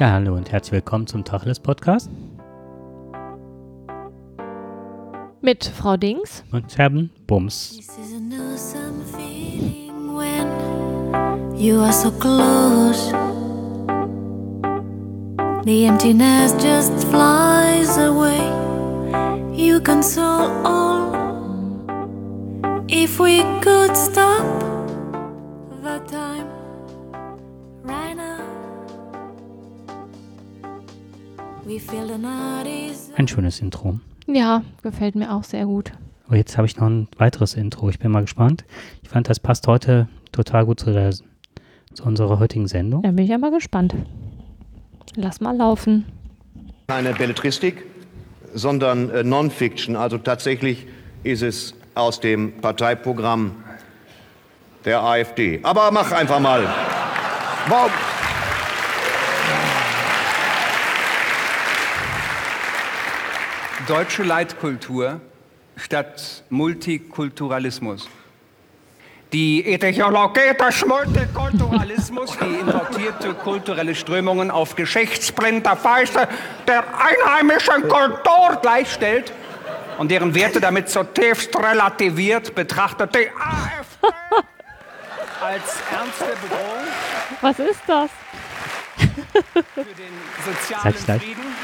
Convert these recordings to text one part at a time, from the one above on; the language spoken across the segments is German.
Ja, hallo und herzlich willkommen zum Tacheles Podcast. Mit Frau Dings. Und Herrn Bums. This is an awesome feeling when you are so close. The emptiness just flies away. You console all. If we could stop Ein schönes Intro. Ja, gefällt mir auch sehr gut. Oh, jetzt habe ich noch ein weiteres Intro. Ich bin mal gespannt. Ich fand, das passt heute total gut zu, der, zu unserer heutigen Sendung. Da bin ich ja mal gespannt. Lass mal laufen. keine Belletristik, sondern äh, Non-Fiction. Also tatsächlich ist es aus dem Parteiprogramm der AfD. Aber mach einfach mal. Warum? Deutsche Leitkultur statt Multikulturalismus. Die Ideologie des Multikulturalismus, die importierte kulturelle Strömungen auf geschichtsblinder Weise der einheimischen Kultur gleichstellt und deren Werte damit zutiefst relativiert, betrachtet die AfD als ernste Bedrohung Was ist das? für den sozialen. Frieden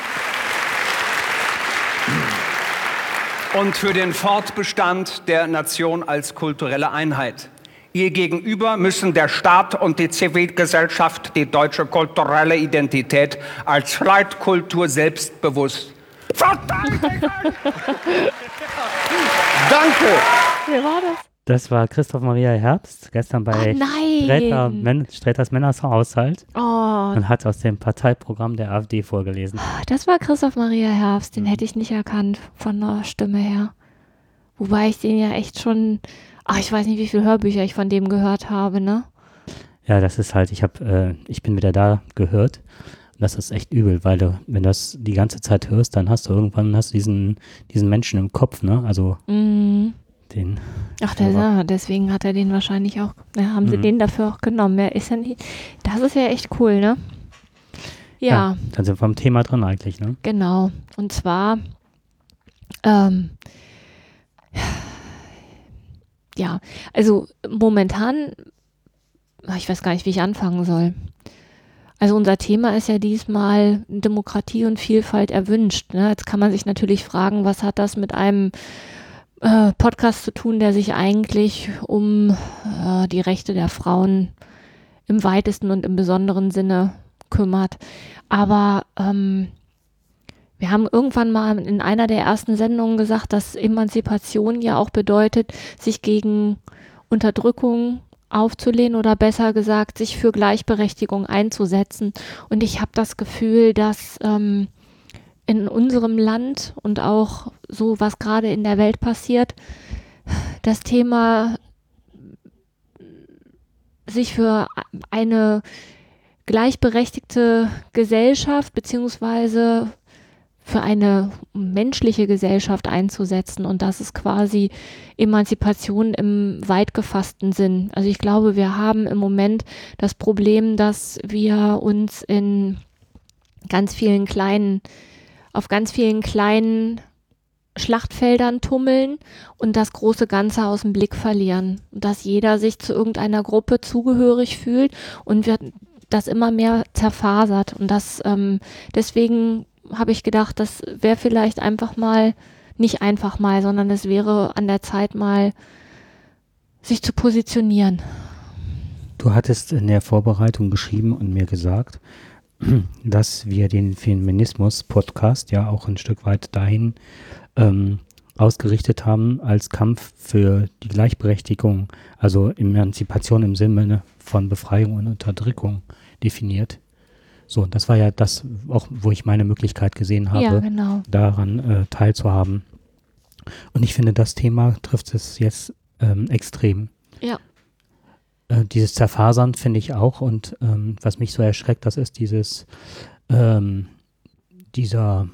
und für den Fortbestand der Nation als kulturelle Einheit. Ihr gegenüber müssen der Staat und die Zivilgesellschaft die deutsche kulturelle Identität als Leitkultur selbstbewusst. Verdammt! Danke! Wer war das? Das war Christoph Maria Herbst, gestern bei Ah, nein. Sträter, Men Sträters Männerhaushalt Oh, und hat aus dem Parteiprogramm der AfD vorgelesen. das war Christoph Maria Herbst. Den hätte ich nicht erkannt von der Stimme her. Wobei ich den ja echt schon. Ach, ich weiß nicht, wie viele Hörbücher ich von dem gehört habe, ne? Ja, das ist halt, ich habe, äh, ich bin wieder da gehört. Und Das ist echt übel, weil du, wenn du das die ganze Zeit hörst, dann hast du irgendwann hast diesen, diesen Menschen im Kopf, ne? Also Mhm. Den. Ach, der, ja, deswegen hat er den wahrscheinlich auch. Ja, haben sie Mhm. den dafür auch genommen. Ja, ist ja nicht, das ist ja echt cool, ne? ja. Dann sind wir am Thema drin eigentlich, ne? Genau. Und zwar, ähm, ja, also momentan, ich weiß gar nicht, wie ich anfangen soll. Also unser Thema ist ja diesmal Demokratie und Vielfalt erwünscht. Ne? Jetzt kann man sich natürlich fragen, was hat das mit einem äh, Podcast zu tun, der sich eigentlich um äh, die Rechte der Frauen im weitesten und im besonderen Sinne kümmert. Aber ähm, wir haben irgendwann mal in einer der ersten Sendungen gesagt, dass Emanzipation ja auch bedeutet, sich gegen Unterdrückung aufzulehnen oder besser gesagt, sich für Gleichberechtigung einzusetzen. Und ich habe das Gefühl, dass ähm, in unserem Land und auch so, was gerade in der Welt passiert, das Thema sich für eine gleichberechtigte Gesellschaft beziehungsweise für eine menschliche Gesellschaft einzusetzen. Und das ist quasi Emanzipation im weit gefassten Sinn. Also ich glaube, wir haben im Moment das Problem, dass wir uns in ganz vielen kleinen, auf ganz vielen kleinen Schlachtfeldern tummeln und das große Ganze aus dem Blick verlieren. Dass jeder sich zu irgendeiner Gruppe zugehörig fühlt und wir das immer mehr zerfasert. Und das ähm, deswegen habe ich gedacht, das wäre vielleicht einfach mal, nicht einfach mal, sondern es wäre an der Zeit mal, sich zu positionieren. Du hattest in der Vorbereitung geschrieben und mir gesagt, dass wir den Feminismus-Podcast ja auch ein Stück weit dahin ähm, ausgerichtet haben als Kampf für die Gleichberechtigung, also Emanzipation im Sinne von Befreiung und Unterdrückung definiert. So, und das war ja das, auch wo ich meine Möglichkeit gesehen habe, Ja, genau. daran äh, teilzuhaben. Und ich finde, das Thema trifft es jetzt ähm, extrem. Ja. Äh, dieses Zerfasern finde ich auch und ähm, was mich so erschreckt, das ist dieses, ähm, dieser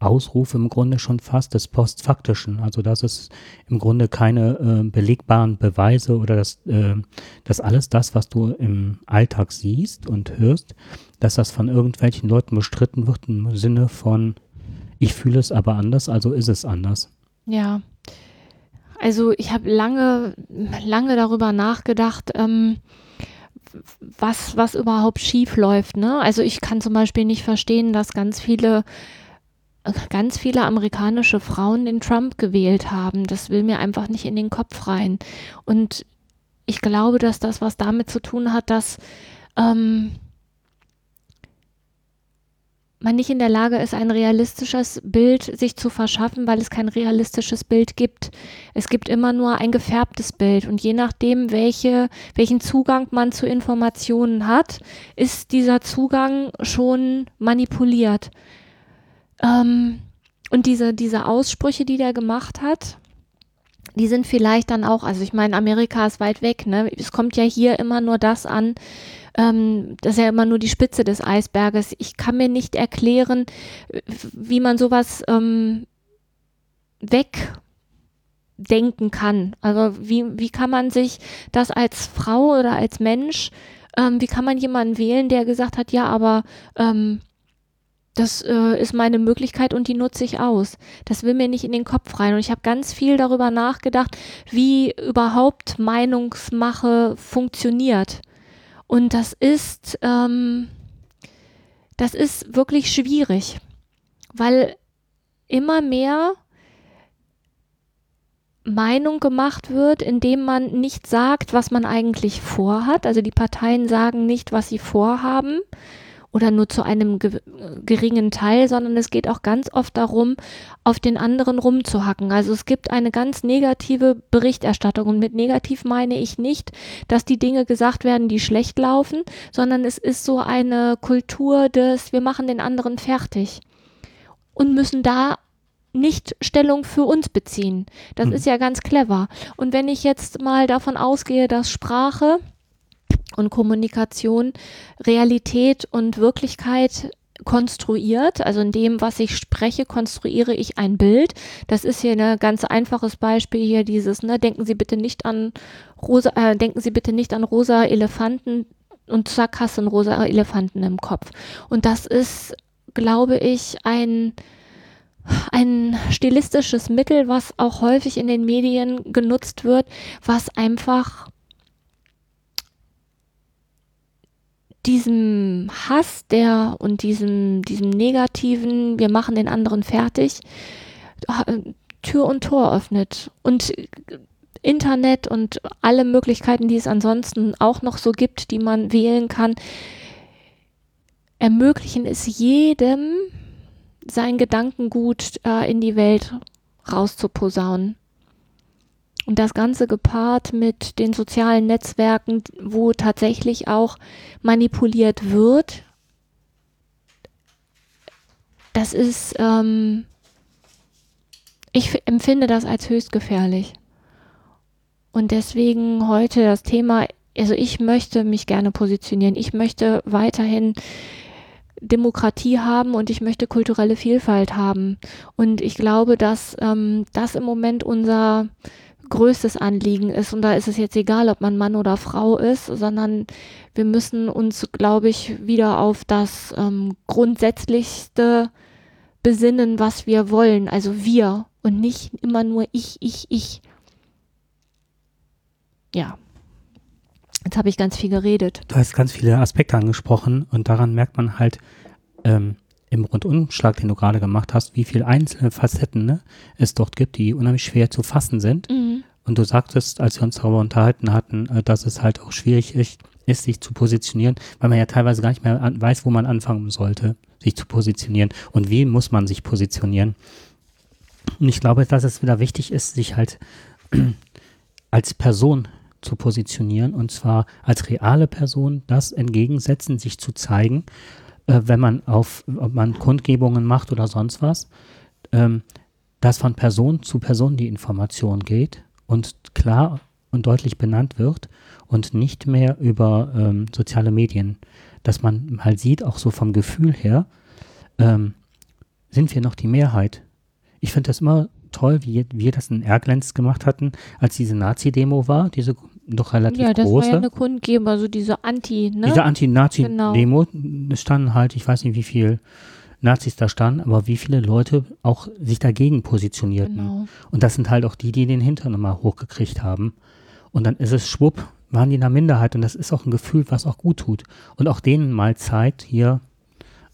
Ausruf im Grunde schon fast des Postfaktischen. Also dass es im Grunde keine äh, belegbaren Beweise oder das, äh, dass alles das, was du im Alltag siehst und hörst, dass das von irgendwelchen Leuten bestritten wird im Sinne von, ich fühle es aber anders, also ist es anders. Ja. Also ich habe lange, lange darüber nachgedacht, ähm, was, was überhaupt schief läuft. Ne? Also ich kann zum Beispiel nicht verstehen, dass ganz viele ganz viele amerikanische Frauen den Trump gewählt haben. Das will mir einfach nicht in den Kopf rein. Und ich glaube, dass das was damit zu tun hat, dass ähm, man nicht in der Lage ist, ein realistisches Bild sich zu verschaffen, weil es kein realistisches Bild gibt. Es gibt immer nur ein gefärbtes Bild und je nachdem, welche, welchen Zugang man zu Informationen hat, ist dieser Zugang schon manipuliert. Ähm, und diese, diese Aussprüche, die der gemacht hat, die sind vielleicht dann auch, also ich meine, Amerika ist weit weg, ne? Es kommt ja hier immer nur das an, ähm, das ist ja immer nur die Spitze des Eisberges. Ich kann mir nicht erklären, wie man sowas ähm, wegdenken kann. Also wie, wie kann man sich das als Frau oder als Mensch, ähm, wie kann man jemanden wählen, der gesagt hat, ja, aber ähm, das äh, ist meine Möglichkeit und die nutze ich aus. Das will mir nicht in den Kopf rein. Und ich habe ganz viel darüber nachgedacht, wie überhaupt Meinungsmache funktioniert. Und das ist, ähm, das ist wirklich schwierig, weil immer mehr Meinung gemacht wird, indem man nicht sagt, was man eigentlich vorhat. Also die Parteien sagen nicht, was sie vorhaben, oder nur zu einem ge geringen Teil, sondern es geht auch ganz oft darum, auf den anderen rumzuhacken. Also es gibt eine ganz negative Berichterstattung und mit negativ meine ich nicht, dass die Dinge gesagt werden, die schlecht laufen, sondern es ist so eine Kultur des, wir machen den anderen fertig und müssen da nicht Stellung für uns beziehen. Das mhm. ist ja ganz clever. Und wenn ich jetzt mal davon ausgehe, dass Sprache und Kommunikation Realität und Wirklichkeit konstruiert. Also in dem, was ich spreche, konstruiere ich ein Bild. Das ist hier ein ganz einfaches Beispiel hier dieses, ne, denken Sie bitte nicht an rosa, äh, denken Sie bitte nicht an rosa Elefanten und zack hast du einen rosa Elefanten im Kopf. Und das ist, glaube ich, ein ein stilistisches Mittel, was auch häufig in den Medien genutzt wird, was einfach diesem Hass der und diesem, diesem negativen, wir machen den anderen fertig, äh, Tür und Tor öffnet. Und Internet und alle Möglichkeiten, die es ansonsten auch noch so gibt, die man wählen kann, ermöglichen es jedem, sein Gedankengut äh, in die Welt rauszuposaunen. Und das Ganze gepaart mit den sozialen Netzwerken, wo tatsächlich auch manipuliert wird, das ist, ähm, ich empfinde das als höchst gefährlich. Und deswegen heute das Thema, also ich möchte mich gerne positionieren. Ich möchte weiterhin Demokratie haben und ich möchte kulturelle Vielfalt haben. Und ich glaube, dass ähm, das im Moment unser größtes Anliegen ist. Und da ist es jetzt egal, ob man Mann oder Frau ist, sondern wir müssen uns, glaube ich, wieder auf das ähm, Grundsätzlichste besinnen, was wir wollen. Also wir und nicht immer nur ich, ich, ich. Ja. Jetzt habe ich ganz viel geredet. Du hast ganz viele Aspekte angesprochen und daran merkt man halt, ähm, im Rundumschlag, den du gerade gemacht hast, wie viele einzelne Facetten ne, es dort gibt, die unheimlich schwer zu fassen sind. Mhm. Und du sagtest, als wir uns darüber unterhalten hatten, äh, dass es halt auch schwierig ist, ist, sich zu positionieren, weil man ja teilweise gar nicht mehr an, weiß, wo man anfangen sollte, sich zu positionieren und wie muss man sich positionieren. Und ich glaube, dass es wieder wichtig ist, sich halt als Person zu positionieren und zwar als reale Person das entgegensetzen, sich zu zeigen äh, wenn man auf, ob man Kundgebungen macht oder sonst was, ähm, dass von Person zu Person die Information geht und klar und deutlich benannt wird und nicht mehr über ähm, soziale Medien, dass man mal sieht, auch so vom Gefühl her, ähm, sind wir noch die Mehrheit. Ich finde das immer toll, wie wir das in Erglenz gemacht hatten, als diese Nazi-Demo war, diese doch relativ Ja, das große. war ja eine Kundgebung, also diese Anti, ne? Diese Anti-Nazi-Demo, es standen halt, ich weiß nicht, wie viel Nazis da standen, aber wie viele Leute auch sich dagegen positionierten. Genau. Und das sind halt auch die, die den Hintern immer hochgekriegt haben. Und dann ist es schwupp, waren die in der Minderheit. Und das ist auch ein Gefühl, was auch gut tut. Und auch denen mal zeigt, hier,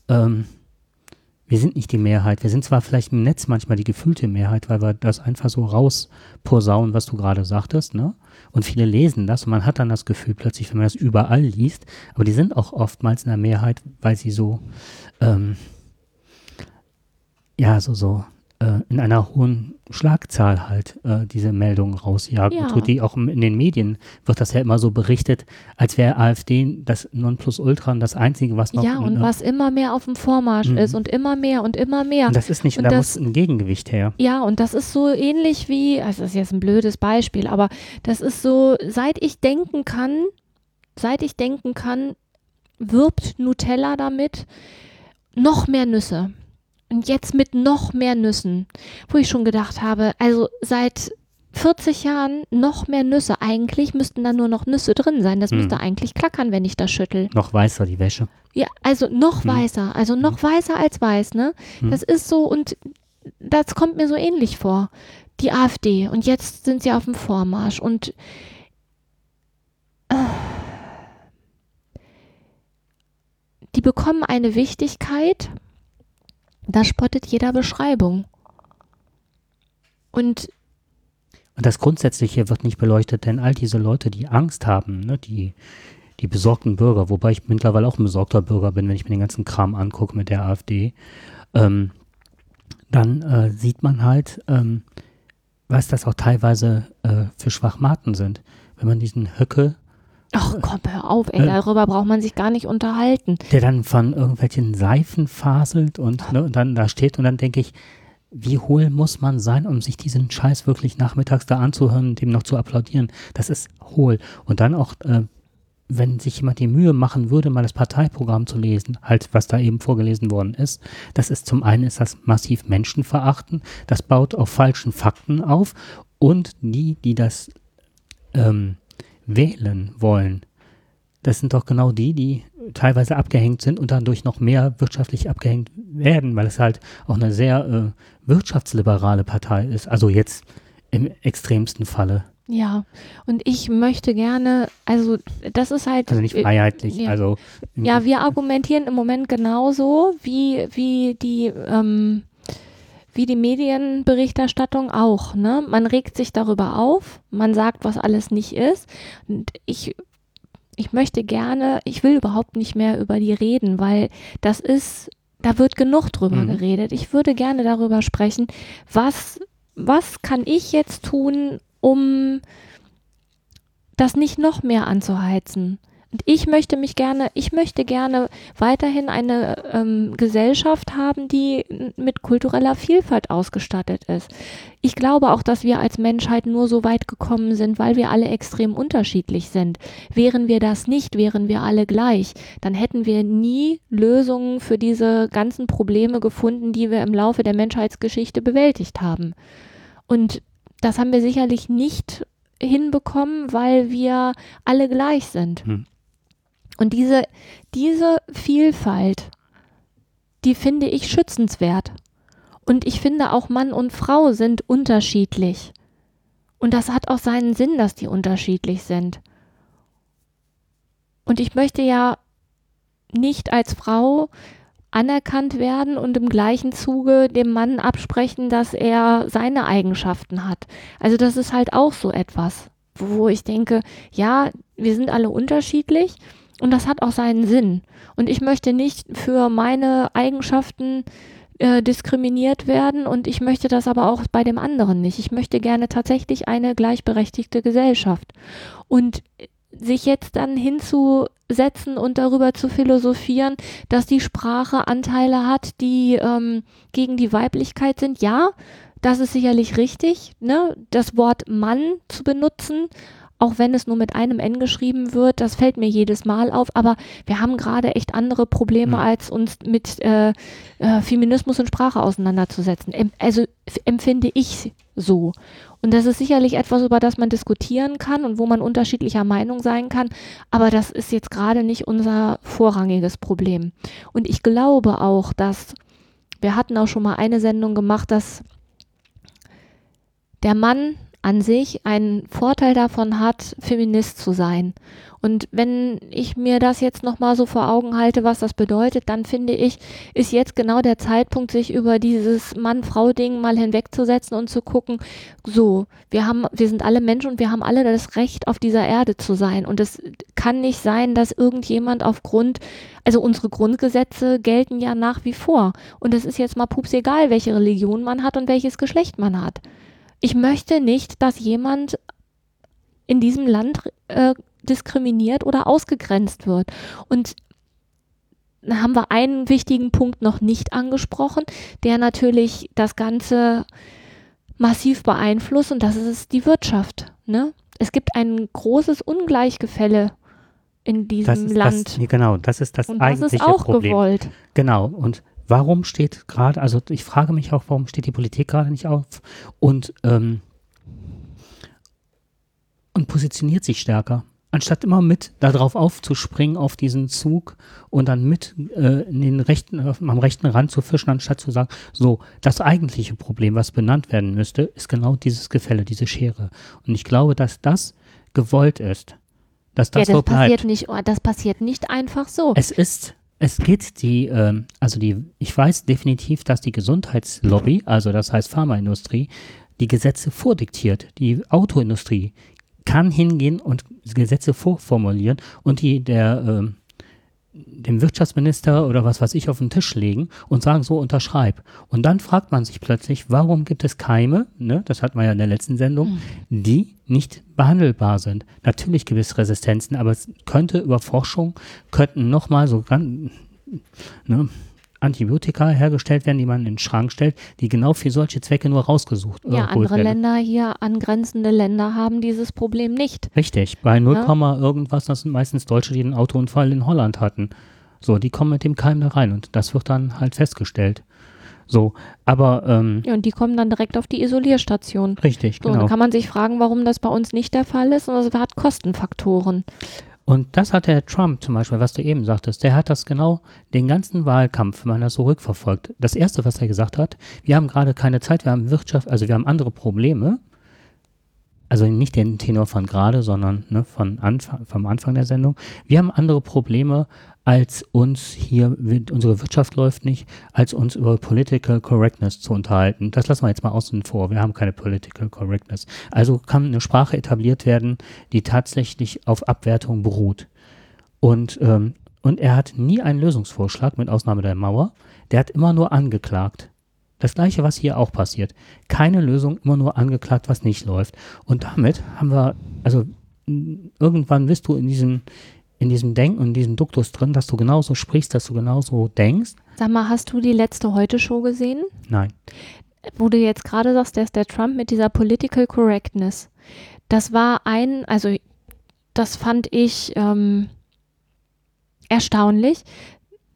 ähm, wir sind nicht die Mehrheit. Wir sind zwar vielleicht im Netz manchmal die gefühlte Mehrheit, weil wir das einfach so rausposaunen, was du gerade sagtest, ne? Und viele lesen das und man hat dann das Gefühl plötzlich, wenn man das überall liest, aber die sind auch oftmals in der Mehrheit, weil sie so, ähm, ja, so, so, äh, in einer hohen Schlagzahl halt äh, diese Meldungen rausjagen. Ja. Und die auch in den Medien wird das ja immer so berichtet, als wäre AfD das Nonplusultra und das Einzige, was noch Ja, und was immer mehr auf dem Vormarsch Mhm. ist und immer mehr und immer mehr. und das ist nicht, Und da das- muss ein Gegengewicht her. Ja, und das ist so ähnlich wie, also das ist jetzt ein blödes Beispiel, aber das ist so, seit ich denken kann, seit ich denken kann, wirbt Nutella damit noch mehr Nüsse. Und jetzt mit noch mehr Nüssen, wo ich schon gedacht habe, also seit 40 Jahren noch mehr Nüsse. Eigentlich müssten da nur noch Nüsse drin sein. Das Hm. müsste eigentlich klackern, wenn ich das schüttel. Noch weißer die Wäsche. Ja, also noch Hm. weißer, also noch weißer als weiß, ne? Das ist so und das kommt mir so ähnlich vor. Die AfD und jetzt sind sie auf dem Vormarsch und äh, die bekommen eine Wichtigkeit, da spottet jeder Beschreibung. Und Und das Grundsätzliche wird nicht beleuchtet, denn all diese Leute, die Angst haben, ne, die, die besorgten Bürger, wobei ich mittlerweile auch ein besorgter Bürger bin, wenn ich mir den ganzen Kram angucke mit der AfD, ähm, dann äh, sieht man halt, ähm, was das auch teilweise äh, für Schwachmaten sind. Wenn man diesen Höcke, ach komm, hör auf, ey, Äh. darüber braucht man sich gar nicht unterhalten. der dann von irgendwelchen Seifen faselt und, ne, und dann da steht und dann denke ich, wie hohl muss man sein, um sich diesen Scheiß wirklich nachmittags da anzuhören und dem noch zu applaudieren? Das ist hohl. Und dann auch, äh, wenn sich jemand die Mühe machen würde, mal das Parteiprogramm zu lesen, halt, was da eben vorgelesen worden ist, das ist zum einen ist das massiv Menschenverachten, das baut auf falschen Fakten auf und die, die das ähm, wählen wollen, das sind doch genau die, die teilweise abgehängt sind und dadurch noch mehr wirtschaftlich abgehängt werden, weil es halt auch eine sehr äh, wirtschaftsliberale Partei ist. Also jetzt im extremsten Falle. Ja, und ich möchte gerne, also das ist halt. Also nicht äh, freiheitlich. ja. Also Ja, wir argumentieren im Moment genauso wie, wie die, ähm, wie die Medienberichterstattung auch. Ne? Man regt sich darüber auf, man sagt, was alles nicht ist. Und ich, ich möchte gerne, ich will überhaupt nicht mehr über die reden, weil das ist, da wird genug drüber Mhm. geredet. Ich würde gerne darüber sprechen, was, was kann ich jetzt tun, um das nicht noch mehr anzuheizen. Und ich möchte mich gerne, ich möchte gerne weiterhin eine ähm, Gesellschaft haben, die mit kultureller Vielfalt ausgestattet ist. Ich glaube auch, dass wir als Menschheit nur so weit gekommen sind, weil wir alle extrem unterschiedlich sind. Wären wir das nicht, wären wir alle gleich, dann hätten wir nie Lösungen für diese ganzen Probleme gefunden, die wir im Laufe der Menschheitsgeschichte bewältigt haben. Und das haben wir sicherlich nicht hinbekommen, weil wir alle gleich sind. Hm. Und diese, diese Vielfalt, die finde ich schützenswert. Und ich finde auch Mann und Frau sind unterschiedlich. Und das hat auch seinen Sinn, dass die unterschiedlich sind. Und ich möchte ja nicht als Frau anerkannt werden und im gleichen Zuge dem Mann absprechen, dass er seine Eigenschaften hat. Also das ist halt auch so etwas, wo ich denke, ja, wir sind alle unterschiedlich und das hat auch seinen Sinn. Und ich möchte nicht für meine Eigenschaften äh, diskriminiert werden und ich möchte das aber auch bei dem anderen nicht. Ich möchte gerne tatsächlich eine gleichberechtigte Gesellschaft. Und sich jetzt dann hinzusetzen und darüber zu philosophieren, dass die Sprache Anteile hat, die ähm, gegen die Weiblichkeit sind, ja, das ist sicherlich richtig, ne? das Wort Mann zu benutzen auch wenn es nur mit einem N geschrieben wird, das fällt mir jedes Mal auf, aber wir haben gerade echt andere Probleme, Hm. als uns mit äh, äh, Feminismus und Sprache auseinanderzusetzen. Em also empfinde ich so. Und das ist sicherlich etwas, über das man diskutieren kann und wo man unterschiedlicher Meinung sein kann, aber das ist jetzt gerade nicht unser vorrangiges Problem. Und ich glaube auch, dass wir hatten auch schon mal eine Sendung gemacht, dass der Mann an sich einen Vorteil davon hat, Feminist zu sein. Und wenn ich mir das jetzt nochmal so vor Augen halte, was das bedeutet, dann finde ich, ist jetzt genau der Zeitpunkt, sich über dieses Mann-Frau-Ding mal hinwegzusetzen und zu gucken, so, wir haben, wir sind alle Menschen und wir haben alle das Recht, auf dieser Erde zu sein. Und es kann nicht sein, dass irgendjemand aufgrund, also unsere Grundgesetze gelten ja nach wie vor. Und es ist jetzt mal pups egal, welche Religion man hat und welches Geschlecht man hat. Ich möchte nicht, dass jemand in diesem Land äh, diskriminiert oder ausgegrenzt wird. Und dann haben wir einen wichtigen Punkt noch nicht angesprochen, der natürlich das Ganze massiv beeinflusst und das ist die Wirtschaft. Ne? Es gibt ein großes Ungleichgefälle in diesem Das ist Land. das, genau, das ist das und das eigentliche ist auch Problem. gewollt. Genau. Und warum steht gerade, also ich frage mich auch, warum steht die Politik gerade nicht auf und, ähm, und positioniert sich stärker. Anstatt immer mit darauf aufzuspringen, auf diesen Zug und dann mit äh, in den rechten, am rechten Rand zu fischen, anstatt zu sagen, so, das eigentliche Problem, was benannt werden müsste, ist genau dieses Gefälle, diese Schere. Und ich glaube, dass das gewollt ist. Dass das ja, so das bleibt. passiert nicht, oh, das passiert nicht einfach so. Es ist, es geht die, ähm, also die, ich weiß definitiv, dass die Gesundheitslobby, also das heißt Pharmaindustrie, die Gesetze vordiktiert. Die Autoindustrie kann hingehen und Gesetze vorformulieren und die der ähm, dem Wirtschaftsminister oder was weiß ich auf den Tisch legen und sagen, so unterschreib. Und dann fragt man sich plötzlich, warum gibt es Keime, ne, das hatten wir ja in der letzten Sendung, die nicht behandelbar sind. Natürlich gibt es Resistenzen, aber es könnte über Forschung, könnten nochmal so ganz, ne, Antibiotika hergestellt werden, die man in den Schrank stellt, die genau für solche Zwecke nur rausgesucht äh, ja, andere werden. Länder hier, angrenzende Länder haben dieses Problem nicht. Richtig, bei 0, Ja. irgendwas, das sind meistens Deutsche, die einen Autounfall in Holland hatten. So, die kommen mit dem Keim da rein und das wird dann halt festgestellt. So, aber ähm, Ja, und die kommen dann direkt auf die Isolierstation. richtig, So, genau. dann kann man sich fragen, warum das bei uns nicht der Fall ist. Und das hat Kostenfaktoren. Und das hat der Trump zum Beispiel, was du eben sagtest, der hat das genau den ganzen Wahlkampf, wenn man das so rückverfolgt. Das erste, was er gesagt hat, wir haben gerade keine Zeit, wir haben Wirtschaft, also wir haben andere Probleme. Also nicht den Tenor von gerade, sondern ne, von Anfang, vom Anfang der Sendung. Wir haben andere Probleme, als uns hier, unsere Wirtschaft läuft nicht, als uns über Political Correctness zu unterhalten. Das lassen wir jetzt mal außen vor. Wir haben keine Political Correctness. Also kann eine Sprache etabliert werden, die tatsächlich auf Abwertung beruht. Und, ähm, und er hat nie einen Lösungsvorschlag, mit Ausnahme der Mauer. Der hat immer nur angeklagt. Das gleiche, was hier auch passiert. Keine Lösung, immer nur angeklagt, was nicht läuft. Und damit haben wir, also irgendwann bist du in diesem, in diesem Denken in diesem Duktus drin, dass du genauso sprichst, dass du genauso denkst. Sag mal, hast du die letzte Heute-Show gesehen? Nein. Wo du jetzt gerade sagst, dass der Trump mit dieser Political Correctness, das war ein, also das fand ich ähm, erstaunlich.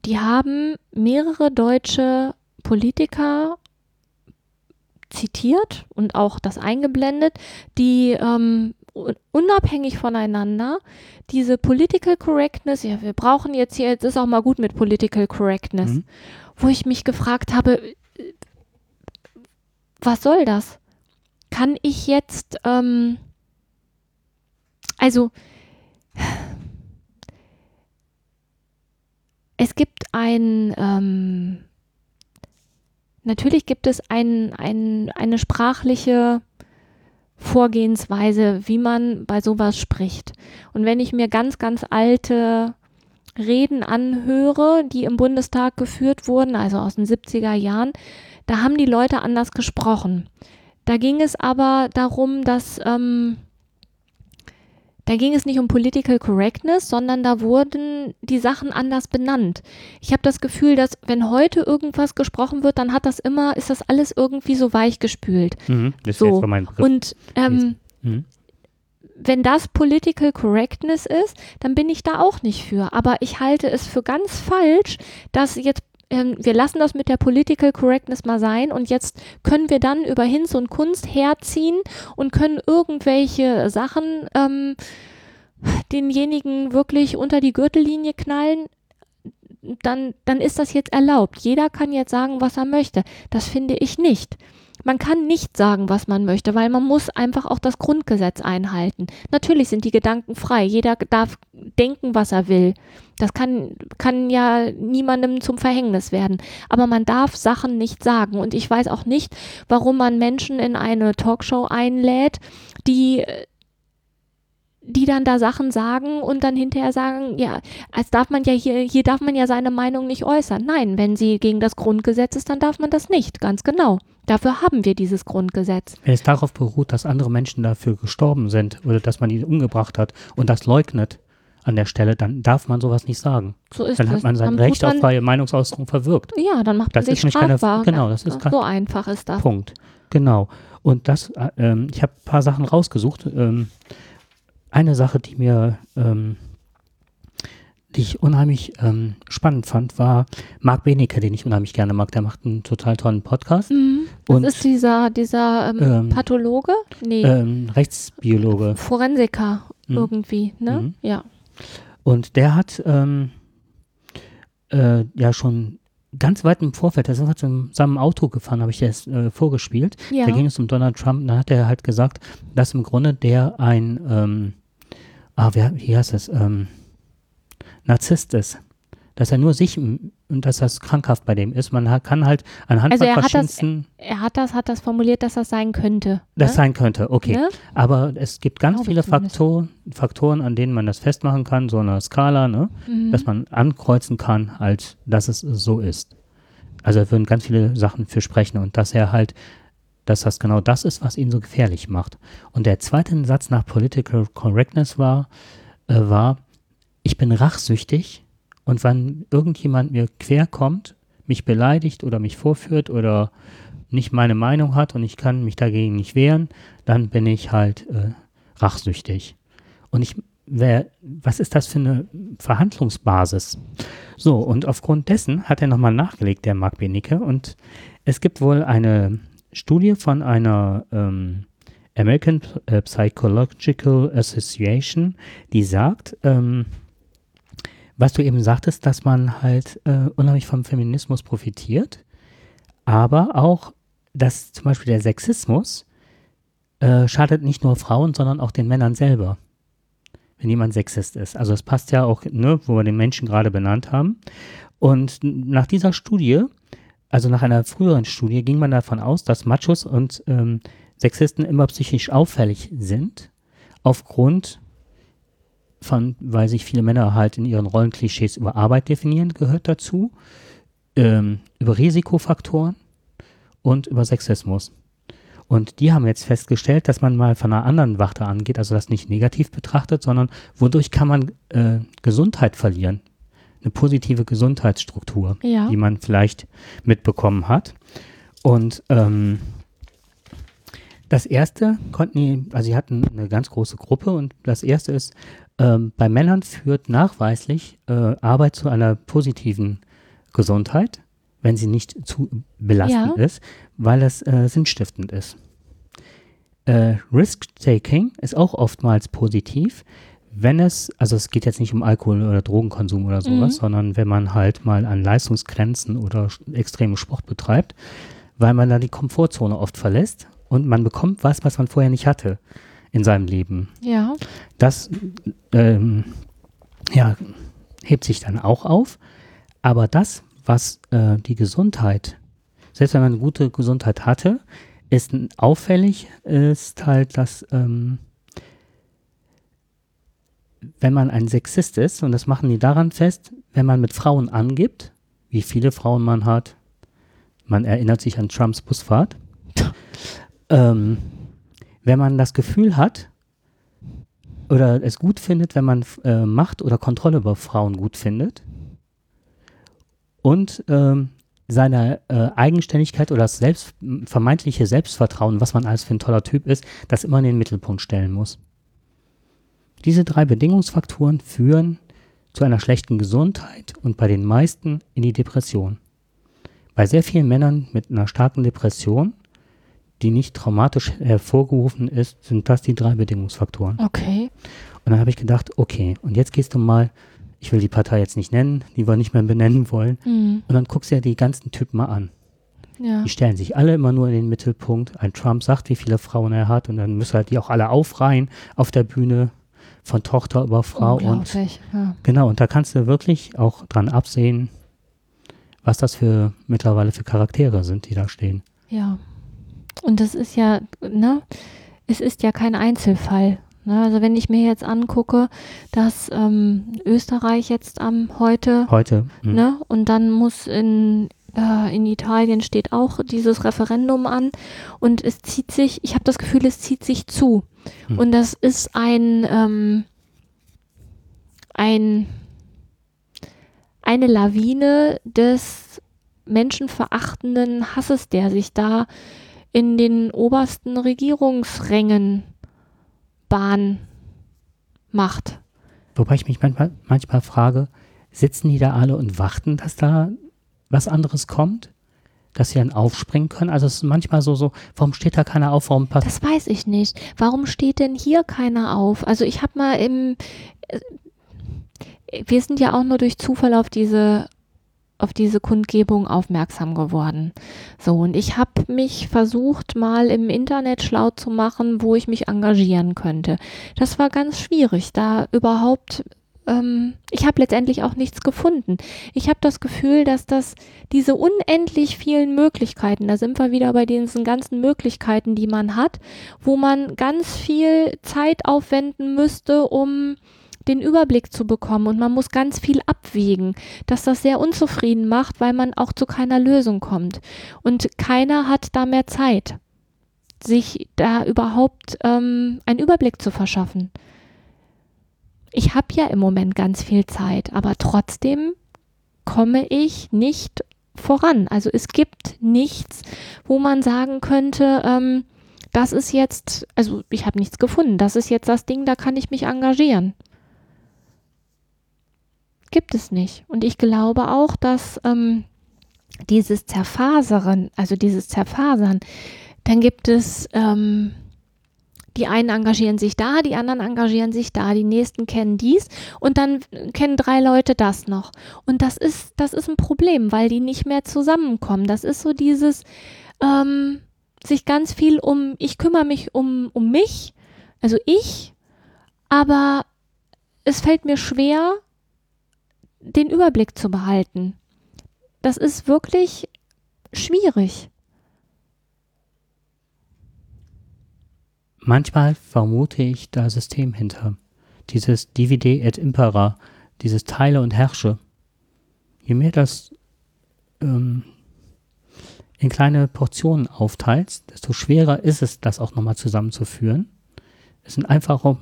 Die haben mehrere deutsche Politiker zitiert und auch das eingeblendet, die ähm, un- unabhängig voneinander diese Political Correctness, ja, wir brauchen jetzt hier, jetzt ist auch mal gut mit Political Correctness, Mhm. wo ich mich gefragt habe, was soll das? Kann ich jetzt, ähm, also, es gibt ein, ähm, natürlich gibt es ein, ein, eine sprachliche Vorgehensweise, wie man bei sowas spricht. Und wenn ich mir ganz, ganz alte Reden anhöre, die im Bundestag geführt wurden, also aus den 70er Jahren, da haben die Leute anders gesprochen. Da ging es aber darum, dass ähm, da ging es nicht um Political Correctness, sondern da wurden die Sachen anders benannt. Ich habe das Gefühl, dass wenn heute irgendwas gesprochen wird, dann hat das immer, ist das alles irgendwie so weichgespült. Mhm. Das ist So. jetzt mein Begriff. Und ähm, Mhm. wenn das Political Correctness ist, dann bin ich da auch nicht für. Aber ich halte es für ganz falsch, dass jetzt ähm, wir lassen das mit der Political Correctness mal sein und jetzt können wir dann über Hinz und Kunst herziehen und können irgendwelche Sachen ähm, denjenigen wirklich unter die Gürtellinie knallen. Dann, dann ist das jetzt erlaubt. Jeder kann jetzt sagen, was er möchte. Das finde ich nicht. Man kann nicht sagen, was man möchte, weil man muss einfach auch das Grundgesetz einhalten. Natürlich sind die Gedanken frei. Jeder darf denken, was er will. Das kann, kann ja niemandem zum Verhängnis werden. Aber man darf Sachen nicht sagen. Und ich weiß auch nicht, warum man Menschen in eine Talkshow einlädt, die die dann da Sachen sagen und dann hinterher sagen, ja, als darf man ja hier, hier darf man ja seine Meinung nicht äußern. Nein, wenn sie gegen das Grundgesetz ist, dann darf man das nicht, ganz genau. Dafür haben wir dieses Grundgesetz. Wenn es darauf beruht, dass andere Menschen dafür gestorben sind oder dass man die umgebracht hat und das leugnet an der Stelle, dann darf man sowas nicht sagen. So ist dann hat man sein Recht auf man- freie Meinungsausdruck verwirkt. Ja, dann macht man Das sich ist nämlich keine- strafbar. genau, das ist kein- so einfach ist das. Punkt. Genau. Und das, äh, ähm, ich habe ein paar Sachen rausgesucht. Ähm, eine Sache, die mir, ähm, die ich unheimlich ähm, spannend fand, war Marc Benecke, den ich unheimlich gerne mag. Der macht einen total tollen Podcast. Mhm. Das Und ist dieser, dieser ähm, Ähm, Pathologe? Nee, Rechtsbiologe. Forensiker Mhm. irgendwie, ne? Mhm. Ja. Und der hat ähm, äh, ja schon ganz weit im Vorfeld, ist einfach in seinem Auto gefahren, habe ich das äh, vorgespielt. Ja. Da ging es um Donald Trump. Da hat er halt gesagt, dass im Grunde der ein, ähm, ah, wer, wie heißt es, ähm, Narzisst ist. Dass er nur sich und dass das krankhaft bei dem ist. Man kann halt anhand Also von er hat das- verschiedensten, Er hat das, hat das formuliert, dass das sein könnte. das ne? sein könnte, okay. Ne? Aber es gibt ganz Glaube viele. Faktoren, Faktoren, an denen man das festmachen kann, so eine Skala, ne? Mhm. dass man ankreuzen kann, halt, dass es so ist. Also da würden ganz viele Sachen für sprechen und dass er halt, dass das genau das ist, was ihn so gefährlich macht. Und der zweite Satz nach Political Correctness war, äh, war, ich bin rachsüchtig und wenn irgendjemand mir quer kommt, mich beleidigt oder mich vorführt oder nicht meine Meinung hat und ich kann mich dagegen nicht wehren, dann bin ich halt äh, rachsüchtig. Und ich, wer, was ist das für eine Verhandlungsbasis? So, und aufgrund dessen hat er nochmal nachgelegt, der Marc Benecke, und es gibt wohl eine Studie von einer ähm, American Psychological Association, die sagt, ähm, was du eben sagtest, dass man halt äh, unheimlich vom Feminismus profitiert, aber auch, dass zum Beispiel der Sexismus äh, schadet nicht nur Frauen, sondern auch den Männern selber, wenn jemand Sexist ist. Also es passt ja auch, ne, wo wir den Menschen gerade benannt haben. Und nach dieser Studie, also nach einer früheren Studie, ging man davon aus, dass Machos und ähm, Sexisten immer psychisch auffällig sind, aufgrund von, weil sich viele Männer halt in ihren Rollenklischees über Arbeit definieren, gehört dazu, ähm, über Risikofaktoren und über Sexismus. Und die haben jetzt festgestellt, dass man mal von einer anderen Warte angeht, also das nicht negativ betrachtet, sondern wodurch kann man äh, Gesundheit verlieren? Eine positive Gesundheitsstruktur, Ja. die man vielleicht mitbekommen hat. Und ähm, das erste konnten die, also sie hatten eine ganz große Gruppe und das erste ist, ähm, bei Männern führt nachweislich äh, Arbeit zu einer positiven Gesundheit, wenn sie nicht zu belastend Ja. ist, weil es äh, sinnstiftend ist. Äh, Risk-Taking ist auch oftmals positiv, wenn es, also es geht jetzt nicht um Alkohol oder Drogenkonsum oder sowas, Mhm. sondern wenn man halt mal an Leistungsgrenzen oder extremen Sport betreibt, weil man dann die Komfortzone oft verlässt und man bekommt was, was man vorher nicht hatte in seinem Leben. Ja. Das ähm, ja, hebt sich dann auch auf. Aber das, was äh, die Gesundheit, selbst wenn man eine gute Gesundheit hatte, ist auffällig, ist halt, dass ähm, wenn man ein Sexist ist, und das machen die daran fest, wenn man mit Frauen angibt, wie viele Frauen man hat, man erinnert sich an Trumps Busfahrt, ähm, wenn man das Gefühl hat, oder es gut findet, wenn man äh, Macht oder Kontrolle über Frauen gut findet und ähm, seine äh, Eigenständigkeit oder das selbst, vermeintliche Selbstvertrauen, was man als für ein toller Typ ist, das immer in den Mittelpunkt stellen muss. Diese drei Bedingungsfaktoren führen zu einer schlechten Gesundheit und bei den meisten in die Depression. Bei sehr vielen Männern mit einer starken Depression, die nicht traumatisch hervorgerufen ist, sind das die drei Bedingungsfaktoren. Okay. Und dann habe ich gedacht, okay, und jetzt gehst du mal, ich will die Partei jetzt nicht nennen, die wir nicht mehr benennen wollen, Hm. und dann guckst du dir die ganzen Typen mal an. Ja. Die stellen sich alle immer nur in den Mittelpunkt. Ein Trump sagt, wie viele Frauen er hat, und dann müssen halt die auch alle aufreihen auf der Bühne von Tochter über Frau und. Ja. Genau, und da kannst du wirklich auch dran absehen, was das für mittlerweile für Charaktere sind, die da stehen. Ja. Und das ist ja, ne, es ist ja kein Einzelfall. Ne? Also wenn ich mir jetzt angucke, dass ähm, Österreich jetzt am heute, Heute. hm, ne, und dann muss in äh, in Italien steht auch dieses Referendum an und es zieht sich, ich habe das Gefühl, es zieht sich zu. Hm. Und das ist ein, ähm, ein, eine Lawine des menschenverachtenden Hasses, der sich da in den obersten Regierungsrängen Bahn macht. Wobei ich mich manchmal, manchmal frage, sitzen die da alle und warten, dass da was anderes kommt? Dass sie dann aufspringen können? Also es ist manchmal so, so, warum steht da keiner auf? Warum passt Das weiß ich nicht. Warum steht denn hier keiner auf? Also ich habe mal im, äh, wir sind ja auch nur durch Zufall auf diese auf diese Kundgebung aufmerksam geworden. So, und ich habe mich versucht, mal im Internet schlau zu machen, wo ich mich engagieren könnte. Das war ganz schwierig, da überhaupt, ähm, ich habe letztendlich auch nichts gefunden. Ich habe das Gefühl, dass das diese unendlich vielen Möglichkeiten, da sind wir wieder bei diesen ganzen Möglichkeiten, die man hat, wo man ganz viel Zeit aufwenden müsste, um den Überblick zu bekommen und man muss ganz viel abwägen, dass das sehr unzufrieden macht, weil man auch zu keiner Lösung kommt. Und keiner hat da mehr Zeit, sich da überhaupt ähm, einen Überblick zu verschaffen. Ich habe ja im Moment ganz viel Zeit, aber trotzdem komme ich nicht voran. Also es gibt nichts, wo man sagen könnte, ähm, das ist jetzt, also ich habe nichts gefunden, das ist jetzt das Ding, da kann ich mich engagieren gibt es nicht. Und ich glaube auch, dass ähm, dieses Zerfasern, also dieses Zerfasern, dann gibt es, ähm, die einen engagieren sich da, die anderen engagieren sich da, die nächsten kennen dies und dann kennen drei Leute das noch. Und das ist, das ist ein Problem, weil die nicht mehr zusammenkommen. Das ist so dieses, ähm, sich ganz viel um, ich kümmere mich um, um mich, also ich, aber es fällt mir schwer, den Überblick zu behalten. Das ist wirklich schwierig. Manchmal vermute ich da System hinter. Dieses Divide et Impera, dieses Teile und Herrsche. Je mehr das ähm, in kleine Portionen aufteilst, desto schwerer ist es, das auch nochmal zusammenzuführen. Es sind einfach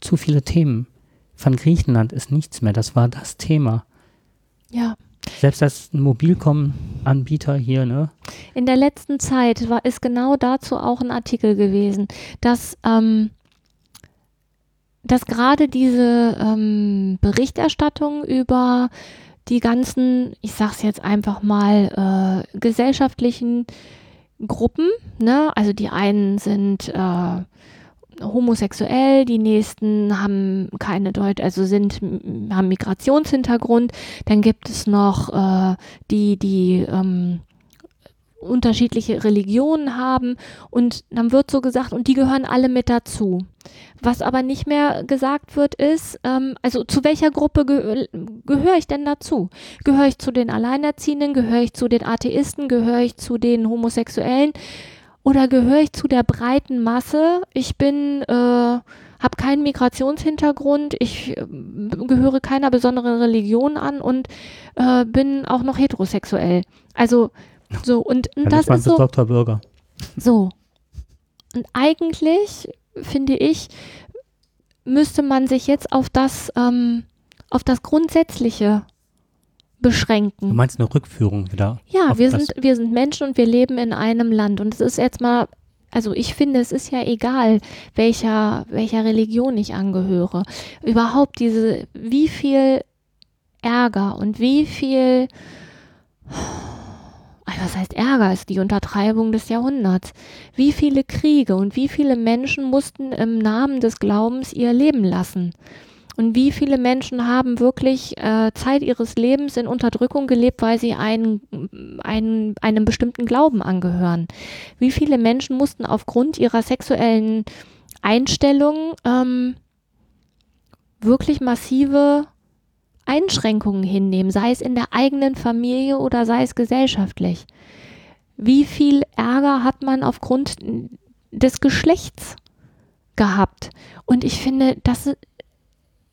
zu viele Themen. Von Griechenland ist nichts mehr. Das war das Thema. Ja. Selbst als Mobilcom-Anbieter hier, ne? In der letzten Zeit war ist genau dazu auch ein Artikel gewesen, dass ähm, dass gerade diese ähm, Berichterstattung über die ganzen, ich sag's jetzt einfach mal, äh, gesellschaftlichen Gruppen, ne? Also die einen sind äh, homosexuell, die nächsten haben keine Deut, also sind haben Migrationshintergrund, dann gibt es noch äh, die die ähm, unterschiedliche Religionen haben und dann wird so gesagt und die gehören alle mit dazu. Was aber nicht mehr gesagt wird ist, ähm, also zu welcher Gruppe gehö gehöre ich denn dazu? Gehöre ich zu den Alleinerziehenden? Gehöre ich zu den Atheisten? Gehöre ich zu den Homosexuellen? Oder gehöre ich zu der breiten Masse? Ich bin, äh, habe keinen Migrationshintergrund, ich äh, gehöre keiner besonderen Religion an und äh, bin auch noch heterosexuell. Also so und, und das ist so Dr. Bürger. so. Und eigentlich finde ich müsste man sich jetzt auf das ähm, auf das Grundsätzliche beschränken. Du meinst eine Rückführung wieder? Ja, wir sind, wir sind Menschen und wir leben in einem Land. Und es ist jetzt mal also ich finde, es ist ja egal, welcher, welcher Religion ich angehöre. Überhaupt diese, wie viel Ärger und wie viel, was heißt Ärger, ist die Untertreibung des Jahrhunderts. Wie viele Kriege und wie viele Menschen mussten im Namen des Glaubens ihr Leben lassen. Und wie viele Menschen haben wirklich äh, Zeit ihres Lebens in Unterdrückung gelebt, weil sie einen, einen, einem bestimmten Glauben angehören? Wie viele Menschen mussten aufgrund ihrer sexuellen Einstellung ähm, wirklich massive Einschränkungen hinnehmen, sei es in der eigenen Familie oder sei es gesellschaftlich? Wie viel Ärger hat man aufgrund des Geschlechts gehabt? Und ich finde, das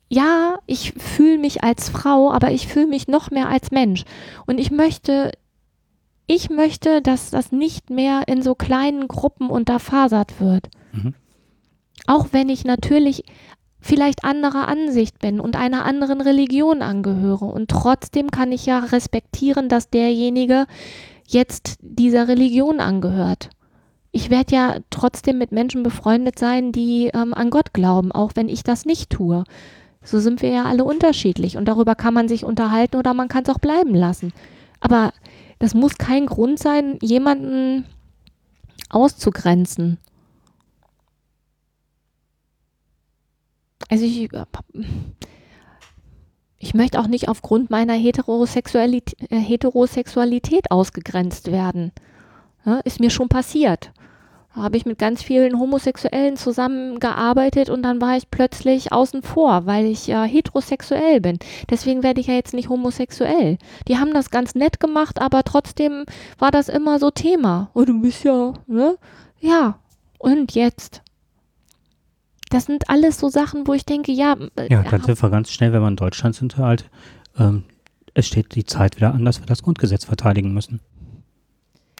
ja, ich fühle mich als Frau, aber ich fühle mich noch mehr als Mensch. Und ich möchte, ich möchte, dass das nicht mehr in so kleinen Gruppen unterfasert wird. Mhm. Auch wenn ich natürlich vielleicht anderer Ansicht bin und einer anderen Religion angehöre. Und trotzdem kann ich ja respektieren, dass derjenige jetzt dieser Religion angehört. Ich werde ja trotzdem mit Menschen befreundet sein, die ähm, an Gott glauben, auch wenn ich das nicht tue. So sind wir ja alle unterschiedlich und darüber kann man sich unterhalten oder man kann es auch bleiben lassen. Aber das muss kein Grund sein, jemanden auszugrenzen. Also ich, ich möchte auch nicht aufgrund meiner Heterosexualität, äh, Heterosexualität ausgegrenzt werden. Ja, ist mir schon passiert habe ich mit ganz vielen Homosexuellen zusammengearbeitet und dann war ich plötzlich außen vor, weil ich ja heterosexuell bin. Deswegen werde ich ja jetzt nicht homosexuell. Die haben das ganz nett gemacht, aber trotzdem war das immer so Thema. Oh, du bist ja, ne? Ja. Und jetzt? Das sind alles so Sachen, wo ich denke, ja. Äh, ja, sind wir ganz schnell, wenn wir in Deutschland sind, halt, ähm, es steht die Zeit wieder an, dass wir das Grundgesetz verteidigen müssen.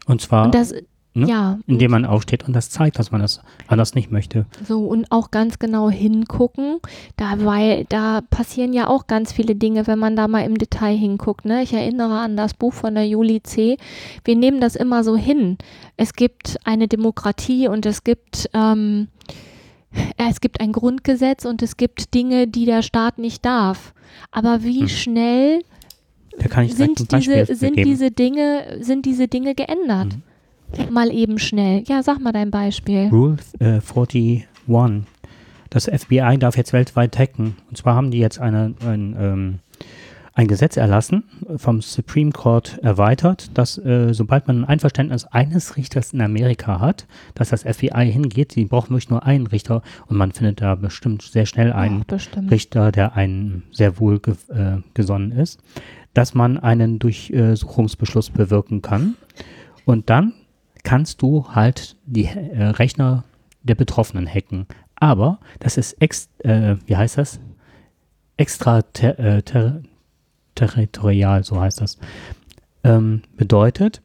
Und zwar. Und das, Ne? Ja. Indem man aufsteht und das zeigt, dass man das anders nicht möchte. So, und auch ganz genau hingucken, da, weil da passieren ja auch ganz viele Dinge, wenn man da mal im Detail hinguckt. Ne? Ich erinnere an das Buch von der Juli C. Wir nehmen das immer so hin. Es gibt eine Demokratie und es gibt, ähm, es gibt ein Grundgesetz und es gibt Dinge, die der Staat nicht darf. Aber wie hm. schnell sind, diese, sind diese Dinge, sind diese Dinge geändert? Hm. Mal eben schnell. Ja, sag mal dein Beispiel. Rule äh, 41. Das FBI darf jetzt weltweit hacken. Und zwar haben die jetzt eine, ein, ähm, ein Gesetz erlassen, vom Supreme Court erweitert, dass äh, sobald man ein Einverständnis eines Richters in Amerika hat, dass das FBI hingeht, die brauchen wirklich nur einen Richter und man findet da bestimmt sehr schnell einen Ach, Richter, der einen sehr wohl ge äh, gesonnen ist, dass man einen Durchsuchungsbeschluss bewirken kann. Und dann kannst du halt die äh, Rechner der Betroffenen hacken. Aber das ist ex, äh, wie heißt das? Extra ter, äh, ter, so heißt das. Ähm, bedeutet,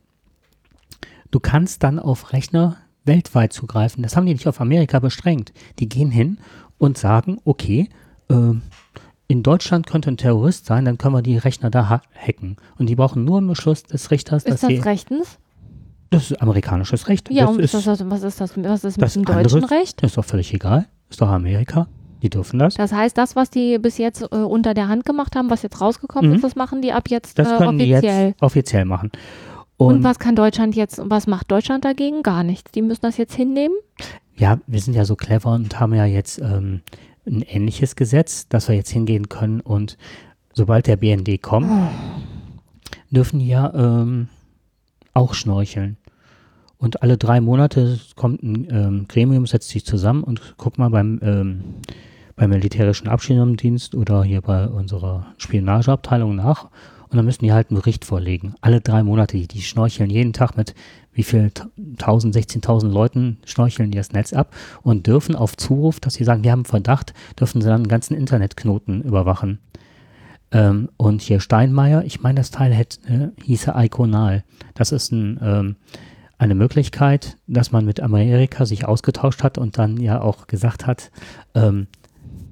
du kannst dann auf Rechner weltweit zugreifen. Das haben die nicht auf Amerika beschränkt. Die gehen hin und sagen, okay, äh, in Deutschland könnte ein Terrorist sein, dann können wir die Rechner da hacken. Und die brauchen nur einen Beschluss des Richters. Ist das rechtens? Das ist amerikanisches Recht. Ja, das und ist, was, was ist das, was ist mit dem deutschen Recht? Das ist doch völlig egal. Ist doch Amerika. Die dürfen das. Das heißt, das, was die bis jetzt äh, unter der Hand gemacht haben, was jetzt rausgekommen mhm. ist, das machen die ab jetzt das äh, können offiziell. Die jetzt offiziell machen. Und, und, was kann Deutschland jetzt, was macht Deutschland dagegen? Gar nichts. Die müssen das jetzt hinnehmen? Ja, wir sind ja so clever und haben ja jetzt ähm, ein ähnliches Gesetz, dass wir jetzt hingehen können und sobald der BND kommt, oh. dürfen die ja ähm, auch schnorcheln. Und alle drei Monate kommt ein ähm, Gremium, setzt sich zusammen und guckt mal beim, ähm, beim militärischen Abschirmdienst oder hier bei unserer Spionageabteilung nach. Und dann müssen die halt einen Bericht vorlegen. Alle drei Monate, die, die schnorcheln jeden Tag mit wie viel 1000, 16.000 Leuten schnorcheln die das Netz ab und dürfen auf Zuruf, dass sie sagen, wir haben Verdacht, dürfen sie dann einen ganzen Internetknoten überwachen. Ähm, und hier Steinmeier, ich meine, das Teil hätte, äh, hieße Iconal. Das ist ein, ähm, eine Möglichkeit, dass man mit Amerika sich ausgetauscht hat und dann ja auch gesagt hat, ähm,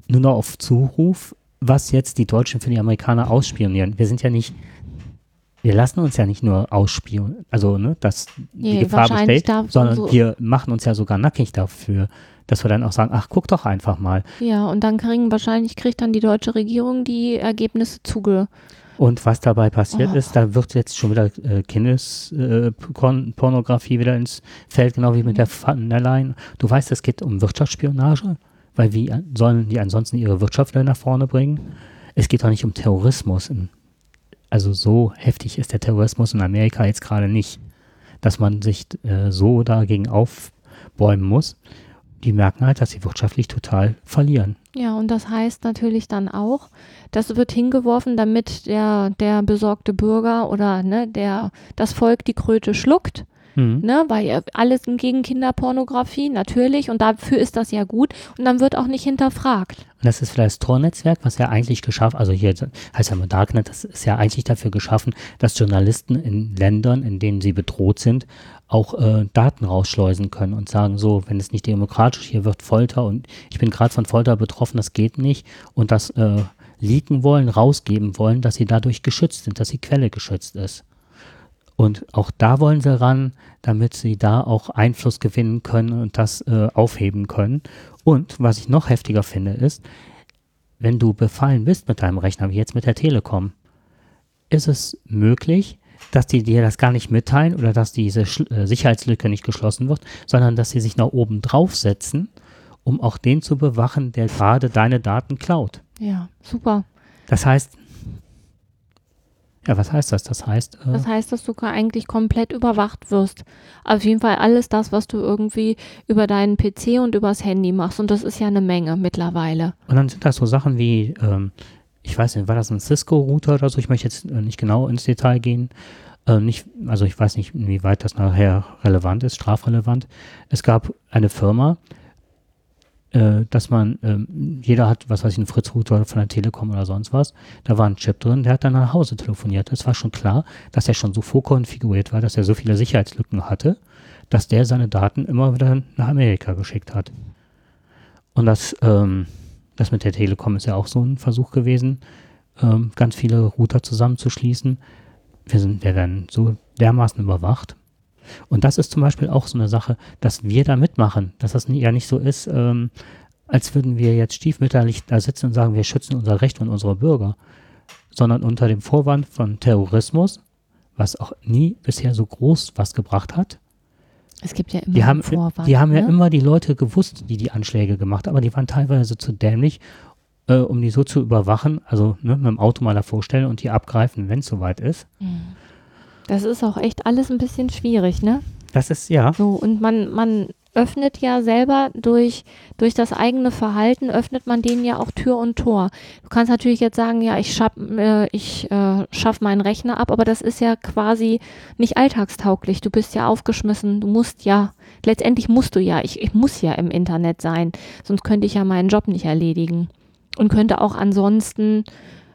nur noch auf Zuruf, was jetzt die Deutschen für die Amerikaner ausspionieren. Wir sind ja nicht wir lassen uns ja nicht nur ausspielen, also ne, dass die Nee, Gefahr besteht, sondern so- wir machen uns ja sogar nackig dafür, dass wir dann auch sagen, ach, guck doch einfach mal. Ja, und dann kriegen wahrscheinlich kriegt dann die deutsche Regierung die Ergebnisse zuge. Und was dabei passiert Och. ist, da wird jetzt schon wieder äh, Kindespornografie wieder ins Feld, genau wie mit der Van der Leyen. Du weißt, es geht um Wirtschaftsspionage, weil wie sollen die ansonsten ihre Wirtschaft nach vorne bringen? Es geht doch nicht um Terrorismus. Also so heftig ist der Terrorismus in Amerika jetzt gerade nicht, dass man sich äh, so dagegen aufbäumen muss. Die merken halt, dass sie wirtschaftlich total verlieren. Ja, und das heißt natürlich dann auch, das wird hingeworfen, damit der, der besorgte Bürger oder ne, der, das Volk die Kröte schluckt. Mhm. Ne, weil alles gegen Kinderpornografie, natürlich, und dafür ist das ja gut. Und dann wird auch nicht hinterfragt. Und das ist vielleicht das Tor-Netzwerk, was ja eigentlich geschaffen, also hier heißt ja mal Darknet, das ist ja eigentlich dafür geschaffen, dass Journalisten in Ländern, in denen sie bedroht sind, auch äh, Daten rausschleusen können und sagen, so, wenn es nicht demokratisch, hier wird Folter und ich bin gerade von Folter betroffen, das geht nicht und das äh, leaken wollen, rausgeben wollen, dass sie dadurch geschützt sind, dass die Quelle geschützt ist. Und auch da wollen sie ran, damit sie da auch Einfluss gewinnen können und das äh, aufheben können. Und was ich noch heftiger finde, ist, wenn du befallen bist mit deinem Rechner, wie jetzt mit der Telekom, ist es möglich, dass die dir das gar nicht mitteilen oder dass diese Schl äh, Sicherheitslücke nicht geschlossen wird, sondern dass sie sich nach oben draufsetzen, um auch den zu bewachen, der gerade deine Daten klaut. Ja, super. Das heißt, ja, was heißt das? Das heißt, äh, Das heißt, dass du eigentlich komplett überwacht wirst. Auf jeden Fall alles das, was du irgendwie über deinen PC und übers Handy machst. Und das ist ja eine Menge mittlerweile. Und dann sind das so Sachen wie, ähm, ich weiß nicht, war das ein Cisco-Router oder so? Ich möchte jetzt äh, nicht genau ins Detail gehen. Äh, nicht, also ich weiß nicht, inwieweit das nachher relevant ist, strafrelevant. Es gab eine Firma, äh, dass man, ähm, jeder hat, was weiß ich, einen Fritz-Router von der Telekom oder sonst was. Da war ein Chip drin, der hat dann nach Hause telefoniert. Es war schon klar, dass er schon so vorkonfiguriert war, dass er so viele Sicherheitslücken hatte, dass der seine Daten immer wieder nach Amerika geschickt hat. Und das, ähm, das mit der Telekom ist ja auch so ein Versuch gewesen, ähm, ganz viele Router zusammenzuschließen. Wir sind ja dann so dermaßen überwacht. Und das ist zum Beispiel auch so eine Sache, dass wir da mitmachen, dass das ja nicht so ist, ähm, als würden wir jetzt stiefmütterlich da sitzen und sagen, wir schützen unser Recht und unsere Bürger, sondern unter dem Vorwand von Terrorismus, was auch nie bisher so groß was gebracht hat, Es gibt ja immer die haben, Vorwand. die haben ja ne? immer die Leute gewusst, die die Anschläge gemacht haben, aber die waren teilweise zu dämlich, äh, um die so zu überwachen, also ne, mit dem Auto mal davor stellen und die abgreifen, wenn es soweit ist. Das ist auch echt alles ein bisschen schwierig, ne? Das ist, ja, So, und man, man öffnet ja selber durch, durch das eigene Verhalten, öffnet man denen ja auch Tür und Tor. Du kannst natürlich jetzt sagen, ja, ich schaff, äh, ich äh, schaff meinen Rechner ab, aber das ist ja quasi nicht alltagstauglich. Du bist ja aufgeschmissen, du musst ja, letztendlich musst du ja, ich, ich muss ja im Internet sein, sonst könnte ich ja meinen Job nicht erledigen. Und könnte auch ansonsten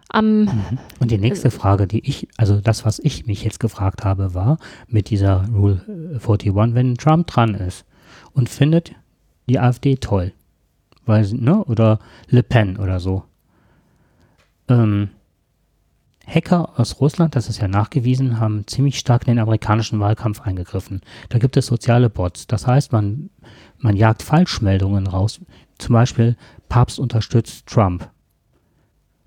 am, Und die nächste Frage, die ich, also das, was ich mich jetzt gefragt habe, war mit dieser Rule äh, 41, wenn Trump dran ist und findet die AfD toll, weil, ne, oder Le Pen oder so. Ähm, Hacker aus Russland, das ist ja nachgewiesen, haben ziemlich stark in den amerikanischen Wahlkampf eingegriffen. Da gibt es soziale Bots. Das heißt, man, man jagt Falschmeldungen raus. Zum Beispiel, Papst unterstützt Trump.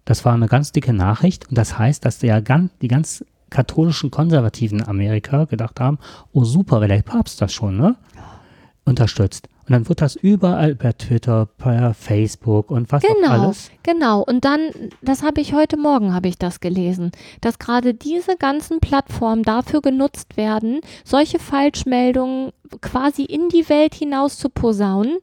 Das war eine ganz dicke Nachricht und das heißt, dass der ganz, die ganz katholischen Konservativen in Amerika gedacht haben, oh super, wenn der Papst das schon, ne? Unterstützt. Und dann wird das überall per Twitter, per Facebook und was auch Genau, alles. genau. Und dann, das habe ich heute Morgen, habe ich das gelesen, dass gerade diese ganzen Plattformen dafür genutzt werden, solche Falschmeldungen quasi in die Welt hinaus zu posaunen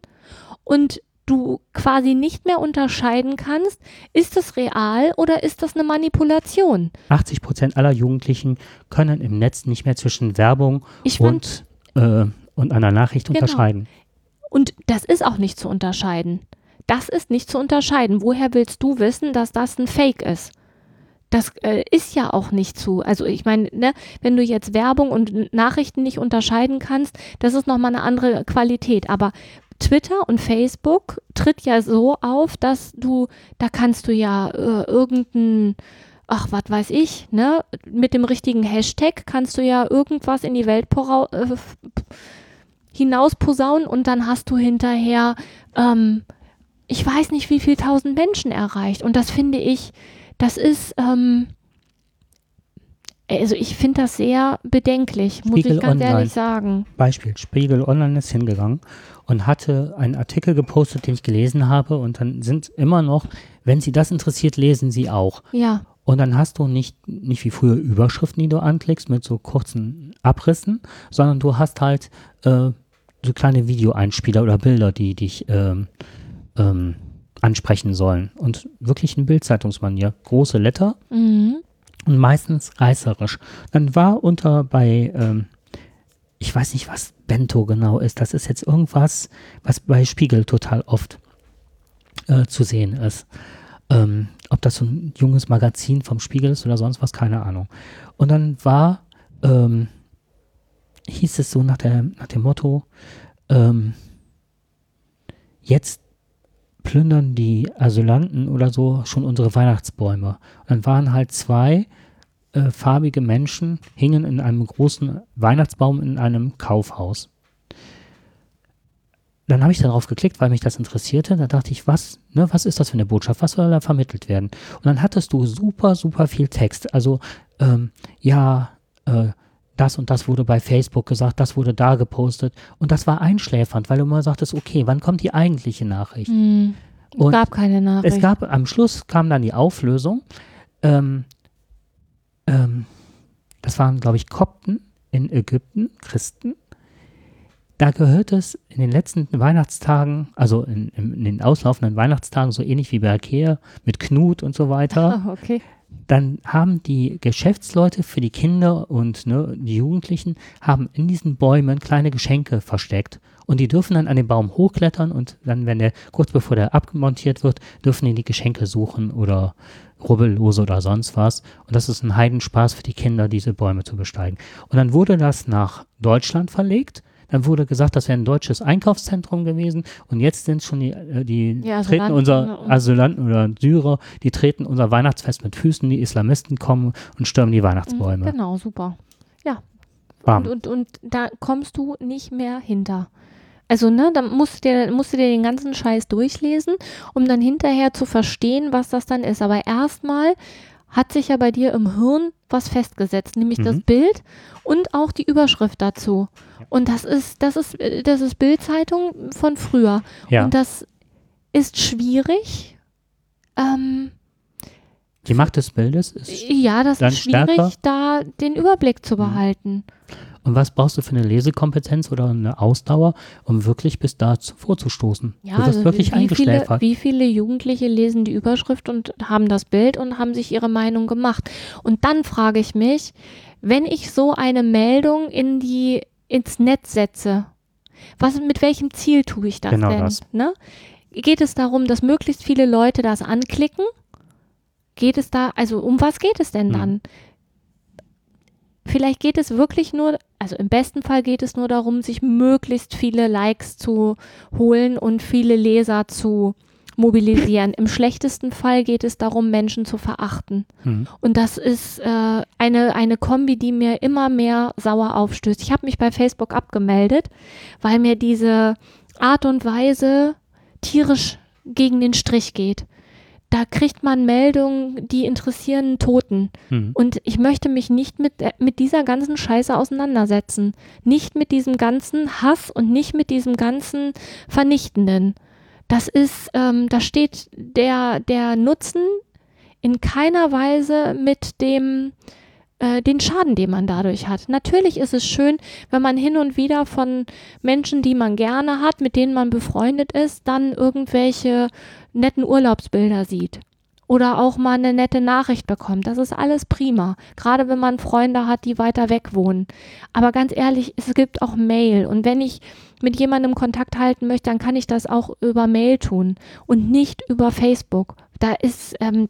und du quasi nicht mehr unterscheiden kannst, ist es real oder ist das eine Manipulation? 80 Prozent aller Jugendlichen können im Netz nicht mehr zwischen Werbung Ich und, äh, und einer Nachricht Genau. unterscheiden. und das ist auch nicht zu unterscheiden. Das ist nicht zu unterscheiden. Woher willst du wissen, dass das ein Fake ist? Das äh, ist ja auch nicht zu. Also ich meine, ne, wenn du jetzt Werbung und Nachrichten nicht unterscheiden kannst, das ist nochmal eine andere Qualität. Aber Twitter und Facebook tritt ja so auf, dass du, da kannst du ja äh, irgendein ach, was weiß ich, ne? Mit dem richtigen Hashtag kannst du ja irgendwas in die Welt äh, f- hinaus posaunen und dann hast du hinterher, ähm, ich weiß nicht, wie viel tausend Menschen erreicht. Und das finde ich, das ist, ähm, also ich finde das sehr bedenklich, muss Spiegel ich ganz Online. ehrlich sagen. Beispiel, Spiegel Online ist hingegangen und hatte einen Artikel gepostet, den ich gelesen habe und dann sind immer noch, wenn Sie das interessiert, lesen Sie auch. Ja, Und dann hast du nicht, nicht wie früher Überschriften, die du anklickst mit so kurzen Abrissen, sondern du hast halt äh, so kleine Videoeinspieler oder Bilder, die dich ähm, ähm, ansprechen sollen. Und wirklich in Bildzeitungsmanier. Große Letter mhm. und meistens reißerisch. Dann war unter bei, ähm, ich weiß nicht, was Bento genau ist. Das ist jetzt irgendwas, was bei Spiegel total oft äh, zu sehen ist. Ähm, ob das so ein junges Magazin vom Spiegel ist oder sonst was, keine Ahnung. Und dann war, ähm, hieß es so nach, der, nach dem Motto, ähm, jetzt plündern die Asylanten oder so schon unsere Weihnachtsbäume. Und dann waren halt zwei äh, farbige Menschen, hingen in einem großen Weihnachtsbaum in einem Kaufhaus. Dann habe ich darauf geklickt, weil mich das interessierte. Da dachte ich, was, ne, was ist das für eine Botschaft? Was soll da vermittelt werden? Und dann hattest du super, super viel Text. Also, ähm, ja, äh, das und das wurde bei Facebook gesagt, das wurde da gepostet. Und das war einschläfernd, weil du mal sagtest, okay, wann kommt die eigentliche Nachricht? Mhm. Es gab keine Nachricht. Es gab am Schluss kam dann die Auflösung. Ähm, ähm, das waren, glaube ich, Kopten in Ägypten, Christen. Da gehört es in den letzten Weihnachtstagen, also in, in, in den auslaufenden Weihnachtstagen, so ähnlich wie bei Ikea mit Knut und so weiter, Ah, okay. Dann haben die Geschäftsleute für die Kinder und ne, die Jugendlichen haben in diesen Bäumen kleine Geschenke versteckt. Und die dürfen dann an den Baum hochklettern und dann, wenn der kurz bevor der abmontiert wird, dürfen die die Geschenke suchen oder Rubbellose oder sonst was. Und das ist ein Heidenspaß für die Kinder, diese Bäume zu besteigen. Und dann wurde das nach Deutschland verlegt. Dann wurde gesagt, das wäre ein deutsches Einkaufszentrum gewesen. Und jetzt sind schon die, äh, die Ja, treten Asylanten, unser Asylanten oder Syrer, die treten unser Weihnachtsfest mit Füßen. Die Islamisten kommen und stürmen die Mhm, Weihnachtsbäume. Genau, super. Bam. Und, und, und da kommst du nicht mehr hinter. Also, ne, dann musst du, dir, musst du dir den ganzen Scheiß durchlesen, um dann hinterher zu verstehen, was das dann ist. Aber erstmal hat sich ja bei dir im Hirn was festgesetzt, nämlich das Mhm. Bild und auch die Überschrift dazu. Und das ist, das ist, das ist Bildzeitung von früher. Ja. Und das ist schwierig. Ähm, Die Macht des Bildes ist. ja, das ist schwierig, stärker? da den Überblick Mhm. zu behalten. Und was brauchst du für eine Lesekompetenz oder eine Ausdauer, um wirklich bis da zu- vorzustoßen? Ja, du also wirklich wie viele, wie viele Jugendliche lesen die Überschrift und haben das Bild und haben sich ihre Meinung gemacht. Und dann frage ich mich, wenn ich so eine Meldung in die, ins Netz setze, was, mit welchem Ziel tue ich das Genau denn? das. Ne? Geht es darum, dass möglichst viele Leute das anklicken? Geht es da, also um was geht es denn Hm. dann? Vielleicht geht es wirklich nur, also im besten Fall geht es nur darum, sich möglichst viele Likes zu holen und viele Leser zu mobilisieren. Im schlechtesten Fall geht es darum, Menschen zu verachten. Hm. Und das ist äh, eine, eine Kombi, die mir immer mehr sauer aufstößt. Ich habe mich bei Facebook abgemeldet, weil mir diese Art und Weise tierisch gegen den Strich geht. Da kriegt man Meldungen, die interessieren Toten. Hm. Und ich möchte mich nicht mit, äh, mit dieser ganzen Scheiße auseinandersetzen. Nicht mit diesem ganzen Hass und nicht mit diesem ganzen Vernichtenden. Das ist, ähm, da steht der, der Nutzen in keiner Weise mit dem, äh, den Schaden, den man dadurch hat. Natürlich ist es schön, wenn man hin und wieder von Menschen, die man gerne hat, mit denen man befreundet ist, dann irgendwelche netten Urlaubsbilder sieht. Oder auch mal eine nette Nachricht bekommt. Das ist alles prima. Gerade wenn man Freunde hat, die weiter weg wohnen. Aber ganz ehrlich, es gibt auch Mail. Und wenn ich mit jemandem Kontakt halten möchte, dann kann ich das auch über Mail tun und nicht über Facebook. Da ist, ähm,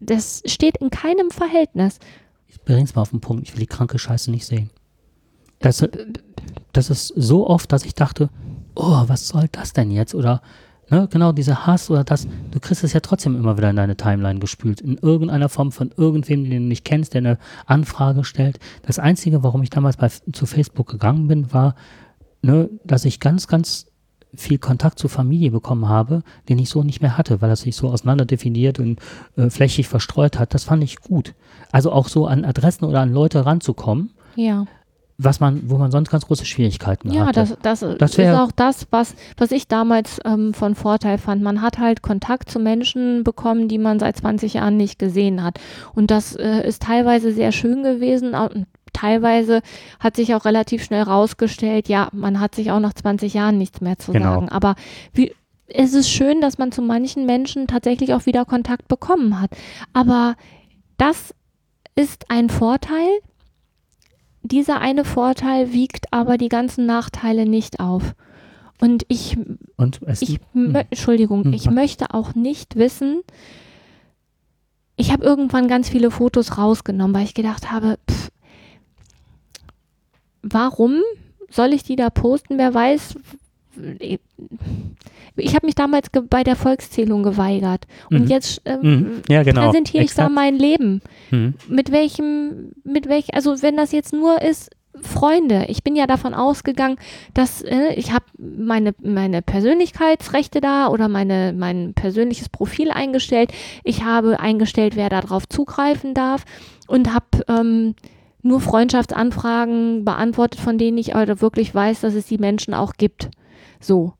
das steht in keinem Verhältnis. Bring's mal auf den Punkt. Ich will die kranke Scheiße nicht sehen. Das, das ist so oft, dass ich dachte, oh, was soll das denn jetzt? Oder Ne, genau, dieser Hass oder das, du kriegst es ja trotzdem immer wieder in deine Timeline gespült. In irgendeiner Form von irgendwem, den du nicht kennst, der eine Anfrage stellt. Das Einzige, warum ich damals bei, zu Facebook gegangen bin, war, ne, dass ich ganz, ganz viel Kontakt zur Familie bekommen habe, den ich so nicht mehr hatte, weil er sich so auseinander definiert und äh, flächig verstreut hat. Das fand ich gut. Also auch so an Adressen oder an Leute ranzukommen, Ja. was man, wo man sonst ganz große Schwierigkeiten Ja, hatte. das, das, Das ist auch das, was, was ich damals ähm, von Vorteil fand. Man hat halt Kontakt zu Menschen bekommen, die man seit 20 Jahren nicht gesehen hat. Und das äh, ist teilweise sehr schön gewesen. Teilweise hat sich auch relativ schnell rausgestellt, ja, man hat sich auch nach 20 Jahren nichts mehr zu Genau. sagen. Aber wie, es ist schön, dass man zu manchen Menschen tatsächlich auch wieder Kontakt bekommen hat. Aber das ist ein Vorteil. Dieser eine Vorteil wiegt aber die ganzen Nachteile nicht auf. Und ich, und ich mö- Entschuldigung, Hm. ich möchte auch nicht wissen, ich habe irgendwann ganz viele Fotos rausgenommen, weil ich gedacht habe, pff, warum soll ich die da posten? Wer weiß. Ich habe mich damals bei der Volkszählung geweigert. Und Mhm. jetzt Mhm. Ja, genau. präsentiere ich da Exakt. mein Leben Mhm. mit welchem, mit welch, also wenn das jetzt nur ist, Freunde, ich bin ja davon ausgegangen, dass äh, ich habe meine, meine Persönlichkeitsrechte da oder meine, mein persönliches Profil eingestellt. Ich habe eingestellt, wer darauf zugreifen darf und habe ähm, nur Freundschaftsanfragen beantwortet, von denen ich aber wirklich weiß, dass es die Menschen auch gibt. So.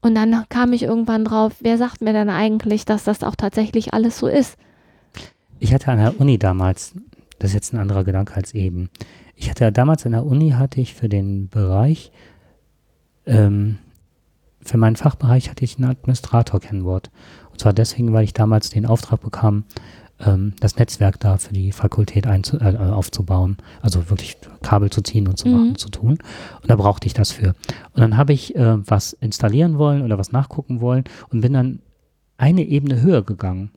Und dann kam ich irgendwann drauf, wer sagt mir denn eigentlich, dass das auch tatsächlich alles so ist? Ich hatte an der Uni damals, das ist jetzt ein anderer Gedanke als eben. Ich hatte damals an der Uni hatte ich für den Bereich, ähm, für meinen Fachbereich hatte ich ein Administrator-Kennwort. Und zwar deswegen, weil ich damals den Auftrag bekam, ähm, das Netzwerk da für die Fakultät einzu äh, aufzubauen. Also wirklich Kabel zu ziehen und zu Mhm. machen, zu tun. Und da brauchte ich das für. Und dann habe ich äh, was installieren wollen oder was nachgucken wollen und bin dann eine Ebene höher gegangen.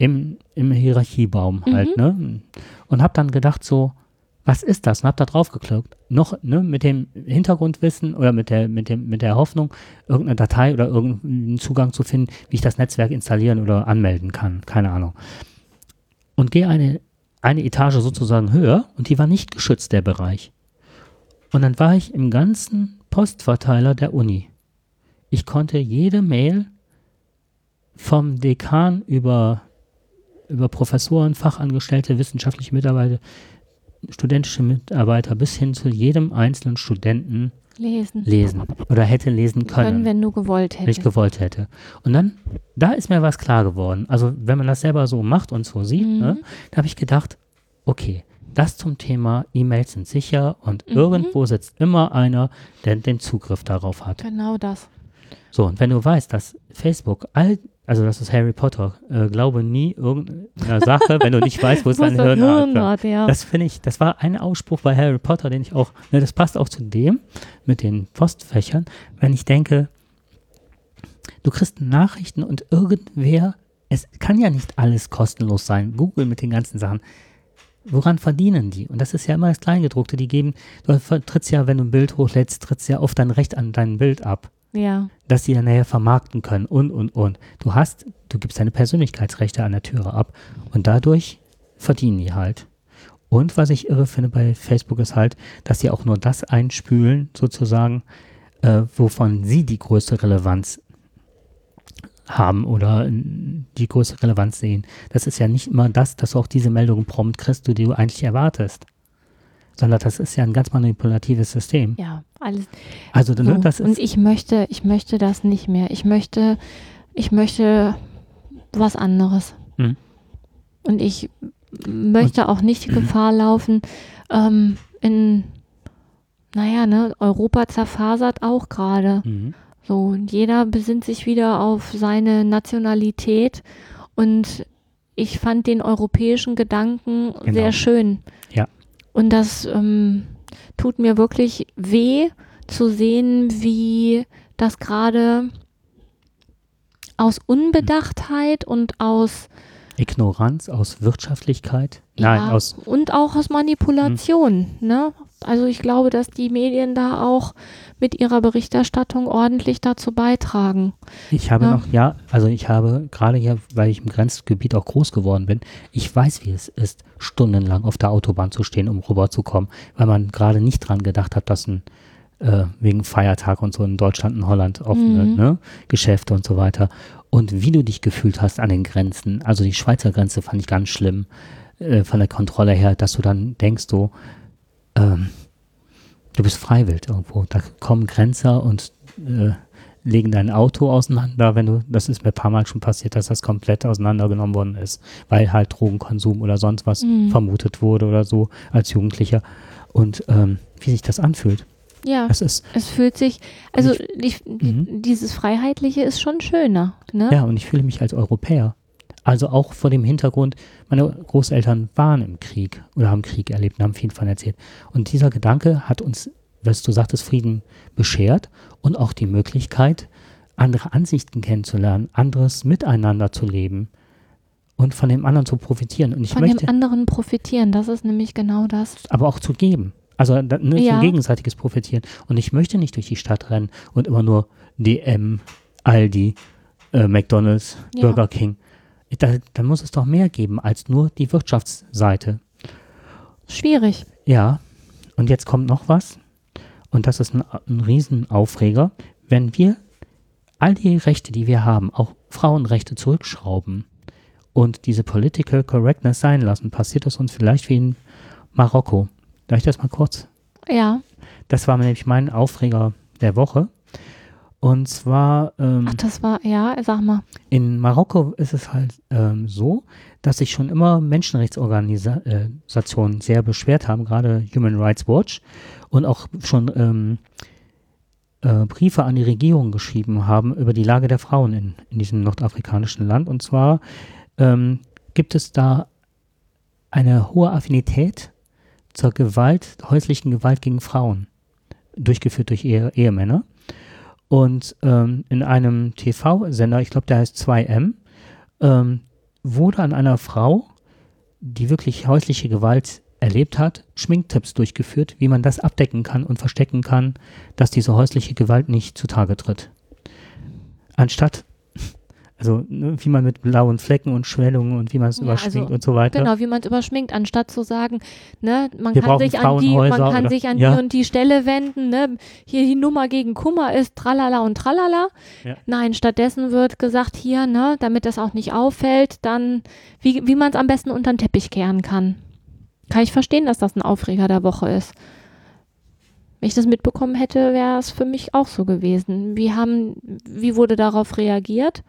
Im, im Hierarchiebaum halt, ne? Und habe dann gedacht so, was ist das? Und habe da drauf geklickt. Noch, ne, mit dem Hintergrundwissen oder mit der, mit dem, mit der Hoffnung, irgendeine Datei oder irgendeinen Zugang zu finden, wie ich das Netzwerk installieren oder anmelden kann. Keine Ahnung. Und gehe eine, eine Etage sozusagen höher und die war nicht geschützt, der Bereich. Und dann war ich im ganzen Postverteiler der Uni. Ich konnte jede Mail vom Dekan über, über Professoren, Fachangestellte, wissenschaftliche Mitarbeiter, studentische Mitarbeiter bis hin zu jedem einzelnen Studenten Lesen. lesen oder hätte lesen können, Können, wenn du gewollt wenn ich hättest. gewollt hätte. Und dann, da ist mir was klar geworden. Also wenn man das selber so macht und so sieht, Mhm. ne, da habe ich gedacht, okay, das zum Thema E-Mails sind sicher und Mhm. irgendwo sitzt immer einer, der den Zugriff darauf hat. Genau das. So, und wenn du weißt, dass Facebook all, also das ist Harry Potter, äh, glaube nie irgendeiner Sache, wenn du nicht weißt, wo es dein Hirn hat, ja. Das finde ich, das war ein Ausspruch bei Harry Potter, den ich auch, ne, das passt auch zu dem mit den Postfächern, wenn ich denke, du kriegst Nachrichten und irgendwer, es kann ja nicht alles kostenlos sein. Google mit den ganzen Sachen. Woran verdienen die? Und das ist ja immer das Kleingedruckte. Die geben, du trittst ja, wenn du ein Bild hochlädst, trittst ja oft dein Recht an dein Bild ab Ja. dass die dann nachher vermarkten können und, und, und. Du hast, du gibst deine Persönlichkeitsrechte an der Türe ab und dadurch verdienen die halt. Und was ich irre finde bei Facebook ist halt, dass sie auch nur das einspülen, sozusagen, äh, wovon sie die größte Relevanz haben oder die größte Relevanz sehen. Das ist ja nicht immer das, dass du auch diese Meldungen prompt kriegst, die du eigentlich erwartest. Sondern das ist ja ein ganz manipulatives System. Ja, alles. Also So. ne, das Und ist ich möchte, ich möchte das nicht mehr. Ich möchte, ich möchte was anderes. Mhm. Und ich möchte auch nicht die Gefahr laufen, ähm, in, naja, ne, Europa zerfasert auch gerade. mhm. So, und jeder besinnt sich wieder auf seine Nationalität und ich fand den europäischen Gedanken Genau. sehr schön. Ja. Und das ähm, tut mir wirklich weh zu sehen, wie das gerade aus Unbedachtheit und aus Ignoranz aus Wirtschaftlichkeit. Nein, ja, aus und auch aus Manipulation, ne? Also ich glaube, dass die Medien da auch mit ihrer Berichterstattung ordentlich dazu beitragen. Ich habe Ja. noch, ja, also ich habe gerade hier, weil ich im Grenzgebiet auch groß geworden bin, ich weiß, wie es ist, stundenlang auf der Autobahn zu stehen, um rüberzukommen, weil man gerade nicht dran gedacht hat, dass ein äh, wegen Feiertag und so in Deutschland und Holland offene Mhm. ne, Geschäfte und so weiter. Und wie du dich gefühlt hast an den Grenzen, also die Schweizer Grenze fand ich ganz schlimm, äh, von der Kontrolle her, dass du dann denkst, so, ähm, du bist freiwillig irgendwo. Da kommen Grenzer und äh, legen dein Auto auseinander, wenn du, das ist mir ein paar Mal schon passiert, dass das komplett auseinandergenommen worden ist, weil halt Drogenkonsum oder sonst was Mhm. vermutet wurde oder so als Jugendlicher. Und ähm, wie sich das anfühlt, Ja, das ist, es fühlt sich, also die, die, Mhm. dieses Freiheitliche ist schon schöner. Ne? ja, und ich fühle mich als Europäer. Also auch vor dem Hintergrund, meine Großeltern waren im Krieg oder haben Krieg erlebt und haben viel davon erzählt. Und dieser Gedanke hat uns, was du sagtest, Frieden beschert und auch die Möglichkeit, andere Ansichten kennenzulernen, anderes miteinander zu leben und von dem anderen zu profitieren. Und ich Von möchte dem anderen profitieren, das ist nämlich genau das. aber auch zu geben. Also da, ne, Ja. gegenseitiges Profitieren. Und ich möchte nicht durch die Stadt rennen und immer nur DM, Aldi, äh, McDonalds, Ja. Burger King. Da, da muss es doch mehr geben als nur die Wirtschaftsseite. Schwierig. Ja, und jetzt kommt noch was. Und das ist ein, ein Riesenaufreger. Wenn wir all die Rechte, die wir haben, auch Frauenrechte zurückschrauben und diese Political Correctness sein lassen, passiert es uns vielleicht wie in Marokko. Darf ich das mal kurz? Ja. Das war nämlich mein Aufreger der Woche. Und zwar ähm, Ach, das war, ja, sag mal. in Marokko ist es halt ähm, so, dass sich schon immer Menschenrechtsorganisationen sehr beschwert haben, gerade Human Rights Watch, und auch schon ähm, äh, Briefe an die Regierung geschrieben haben über die Lage der Frauen in, in diesem nordafrikanischen Land. Und zwar ähm, gibt es da eine hohe Affinität zur Gewalt, häuslichen Gewalt gegen Frauen, durchgeführt durch Ehe, Ehemänner. Und ähm, in einem TV-Sender, ich glaube, der heißt 2M, ähm, wurde an einer Frau, die wirklich häusliche Gewalt erlebt hat, Schminktipps durchgeführt, wie man das abdecken kann und verstecken kann, dass diese häusliche Gewalt nicht zutage tritt. Anstatt, also ne, wie man mit blauen Flecken und Schwellungen und wie man es Ja, überschminkt also, und so weiter. Genau, wie man es überschminkt, anstatt zu sagen, ne, man Wir kann sich an die, man kann oder- sich an ja. die und die Stelle wenden, ne, hier die Nummer gegen Kummer ist tralala und tralala. Ja. Nein, stattdessen wird gesagt, hier, ne, damit das auch nicht auffällt, dann, wie, wie man es am besten unter den Teppich kehren kann. Kann ich verstehen, dass das ein Aufreger der Woche ist. Wenn ich das mitbekommen hätte, wäre es für mich auch so gewesen. Wie haben, wie wurde darauf reagiert?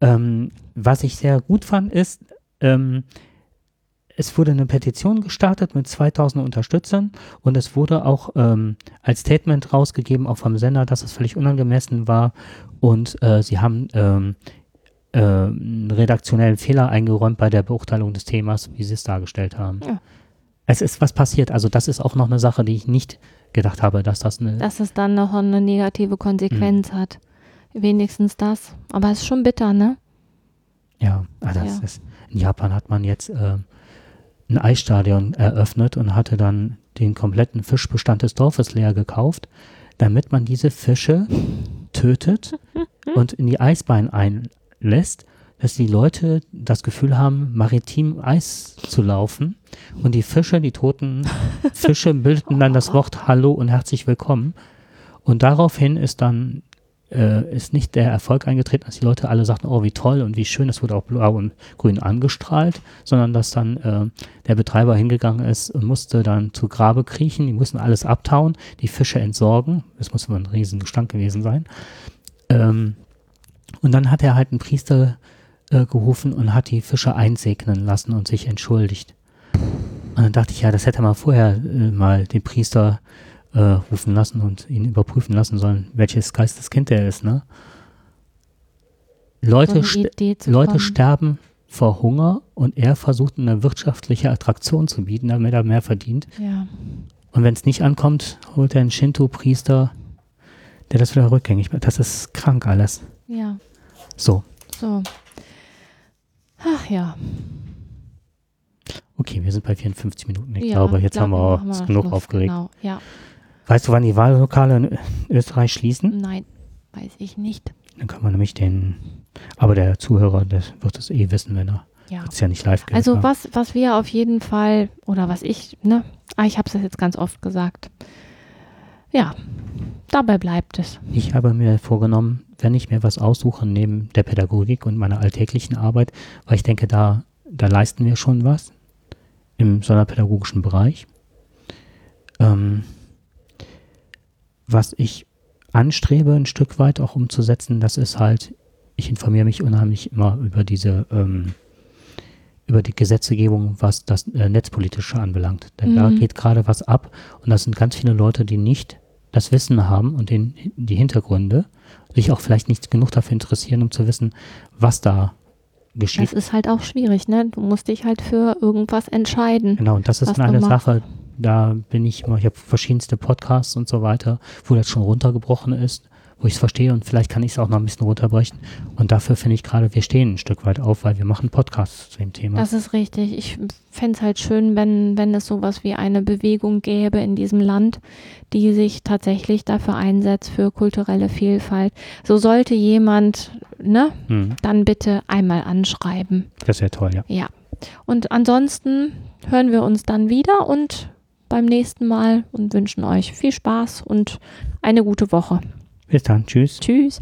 Ähm, was ich sehr gut fand, ist, ähm, es wurde eine Petition gestartet mit 2000 Unterstützern und es wurde auch ähm, als Statement rausgegeben, auch vom Sender, dass es völlig unangemessen war und äh, sie haben ähm, äh, einen redaktionellen Fehler eingeräumt bei der Beurteilung des Themas, wie sie es dargestellt haben. Ja. Es ist was passiert, also das ist auch noch eine Sache, die ich nicht gedacht habe, dass das eine dass es dann noch eine negative. Konsequenz hat. Wenigstens das. Aber es ist schon bitter, ne? Ja, das Ja. Ist, in Japan hat man jetzt äh, ein Eisstadion eröffnet und hatte dann den kompletten Fischbestand des Dorfes leer gekauft, damit man diese Fische tötet und in die Eisbein einlässt, dass die Leute das Gefühl haben, maritim Eis zu laufen und die Fische, die toten Fische bildeten dann das Wort Hallo und herzlich willkommen und daraufhin ist dann äh, ist nicht der Erfolg eingetreten, dass die Leute alle sagten, oh wie toll und wie schön, es wurde auch blau und grün angestrahlt, sondern dass dann äh, der Betreiber hingegangen ist und musste dann zu Grabe kriechen, die mussten alles abtauen, die Fische entsorgen, das muss immer ein riesen Gestank gewesen sein. Ähm, und dann hat er halt einen Priester äh, gerufen und hat die Fische einsegnen lassen und sich entschuldigt. Und dann dachte ich, ja, das hätte man vorher äh, mal den Priester äh, rufen lassen und ihn überprüfen lassen sollen, welches Geisteskind er ist, ne? Leute, So st Leute kommen. sterben vor Hunger und er versucht eine wirtschaftliche Attraktion zu bieten, damit er mehr verdient. Ja. Und wenn es nicht ankommt, holt er einen Shinto-Priester, der das wieder rückgängig macht. Das ist krank alles. Ja. So. So. Ach ja. Okay, wir sind bei 54 Minuten. Ich Ja, glaube, jetzt haben wir machen wir genug Schluss, aufgeregt. Genau, ja. Weißt du, wann die Wahllokale in Österreich schließen? Nein, weiß ich nicht. Dann kann man nämlich den, aber der Zuhörer, der wird es eh wissen, wenn er Ja. es ja nicht live gehört Also hat. was, was wir auf jeden Fall, oder was ich, ne, ah, ich habe es jetzt ganz oft gesagt. Ja, dabei bleibt es. Ich habe mir vorgenommen, wenn ich mir was aussuche neben der Pädagogik und meiner alltäglichen Arbeit, weil ich denke, da, da leisten wir schon was im sonderpädagogischen Bereich. Ähm, was ich anstrebe, ein Stück weit auch umzusetzen, das ist halt, ich informiere mich unheimlich immer über diese, ähm, über die Gesetzgebung, was das äh, Netzpolitische anbelangt. Denn da Mhm. geht gerade was ab und das sind ganz viele Leute, die nicht das Wissen haben und den, die Hintergründe, sich auch vielleicht nicht genug dafür interessieren, um zu wissen, was da Das geschieht. ist halt auch schwierig, ne? Du musst dich halt für irgendwas entscheiden. Genau, und das ist eine. Sache, da bin ich immer, ich habe verschiedenste Podcasts und so weiter, wo das schon runtergebrochen ist, wo ich es verstehe und vielleicht kann ich es auch noch ein bisschen runterbrechen. Und dafür finde ich gerade, wir stehen ein Stück weit auf, weil wir machen Podcasts zu dem Thema. Das ist richtig. Ich fände es halt schön, wenn, wenn es sowas wie eine Bewegung gäbe in diesem Land, die sich tatsächlich dafür einsetzt, für kulturelle Vielfalt. So sollte jemand, ne, Hm, dann bitte einmal anschreiben. das wäre toll, ja. Ja. Und ansonsten hören wir uns dann wieder und beim nächsten Mal und wünschen euch viel Spaß und eine gute Woche. Bis dann, tschüss. Tschüss.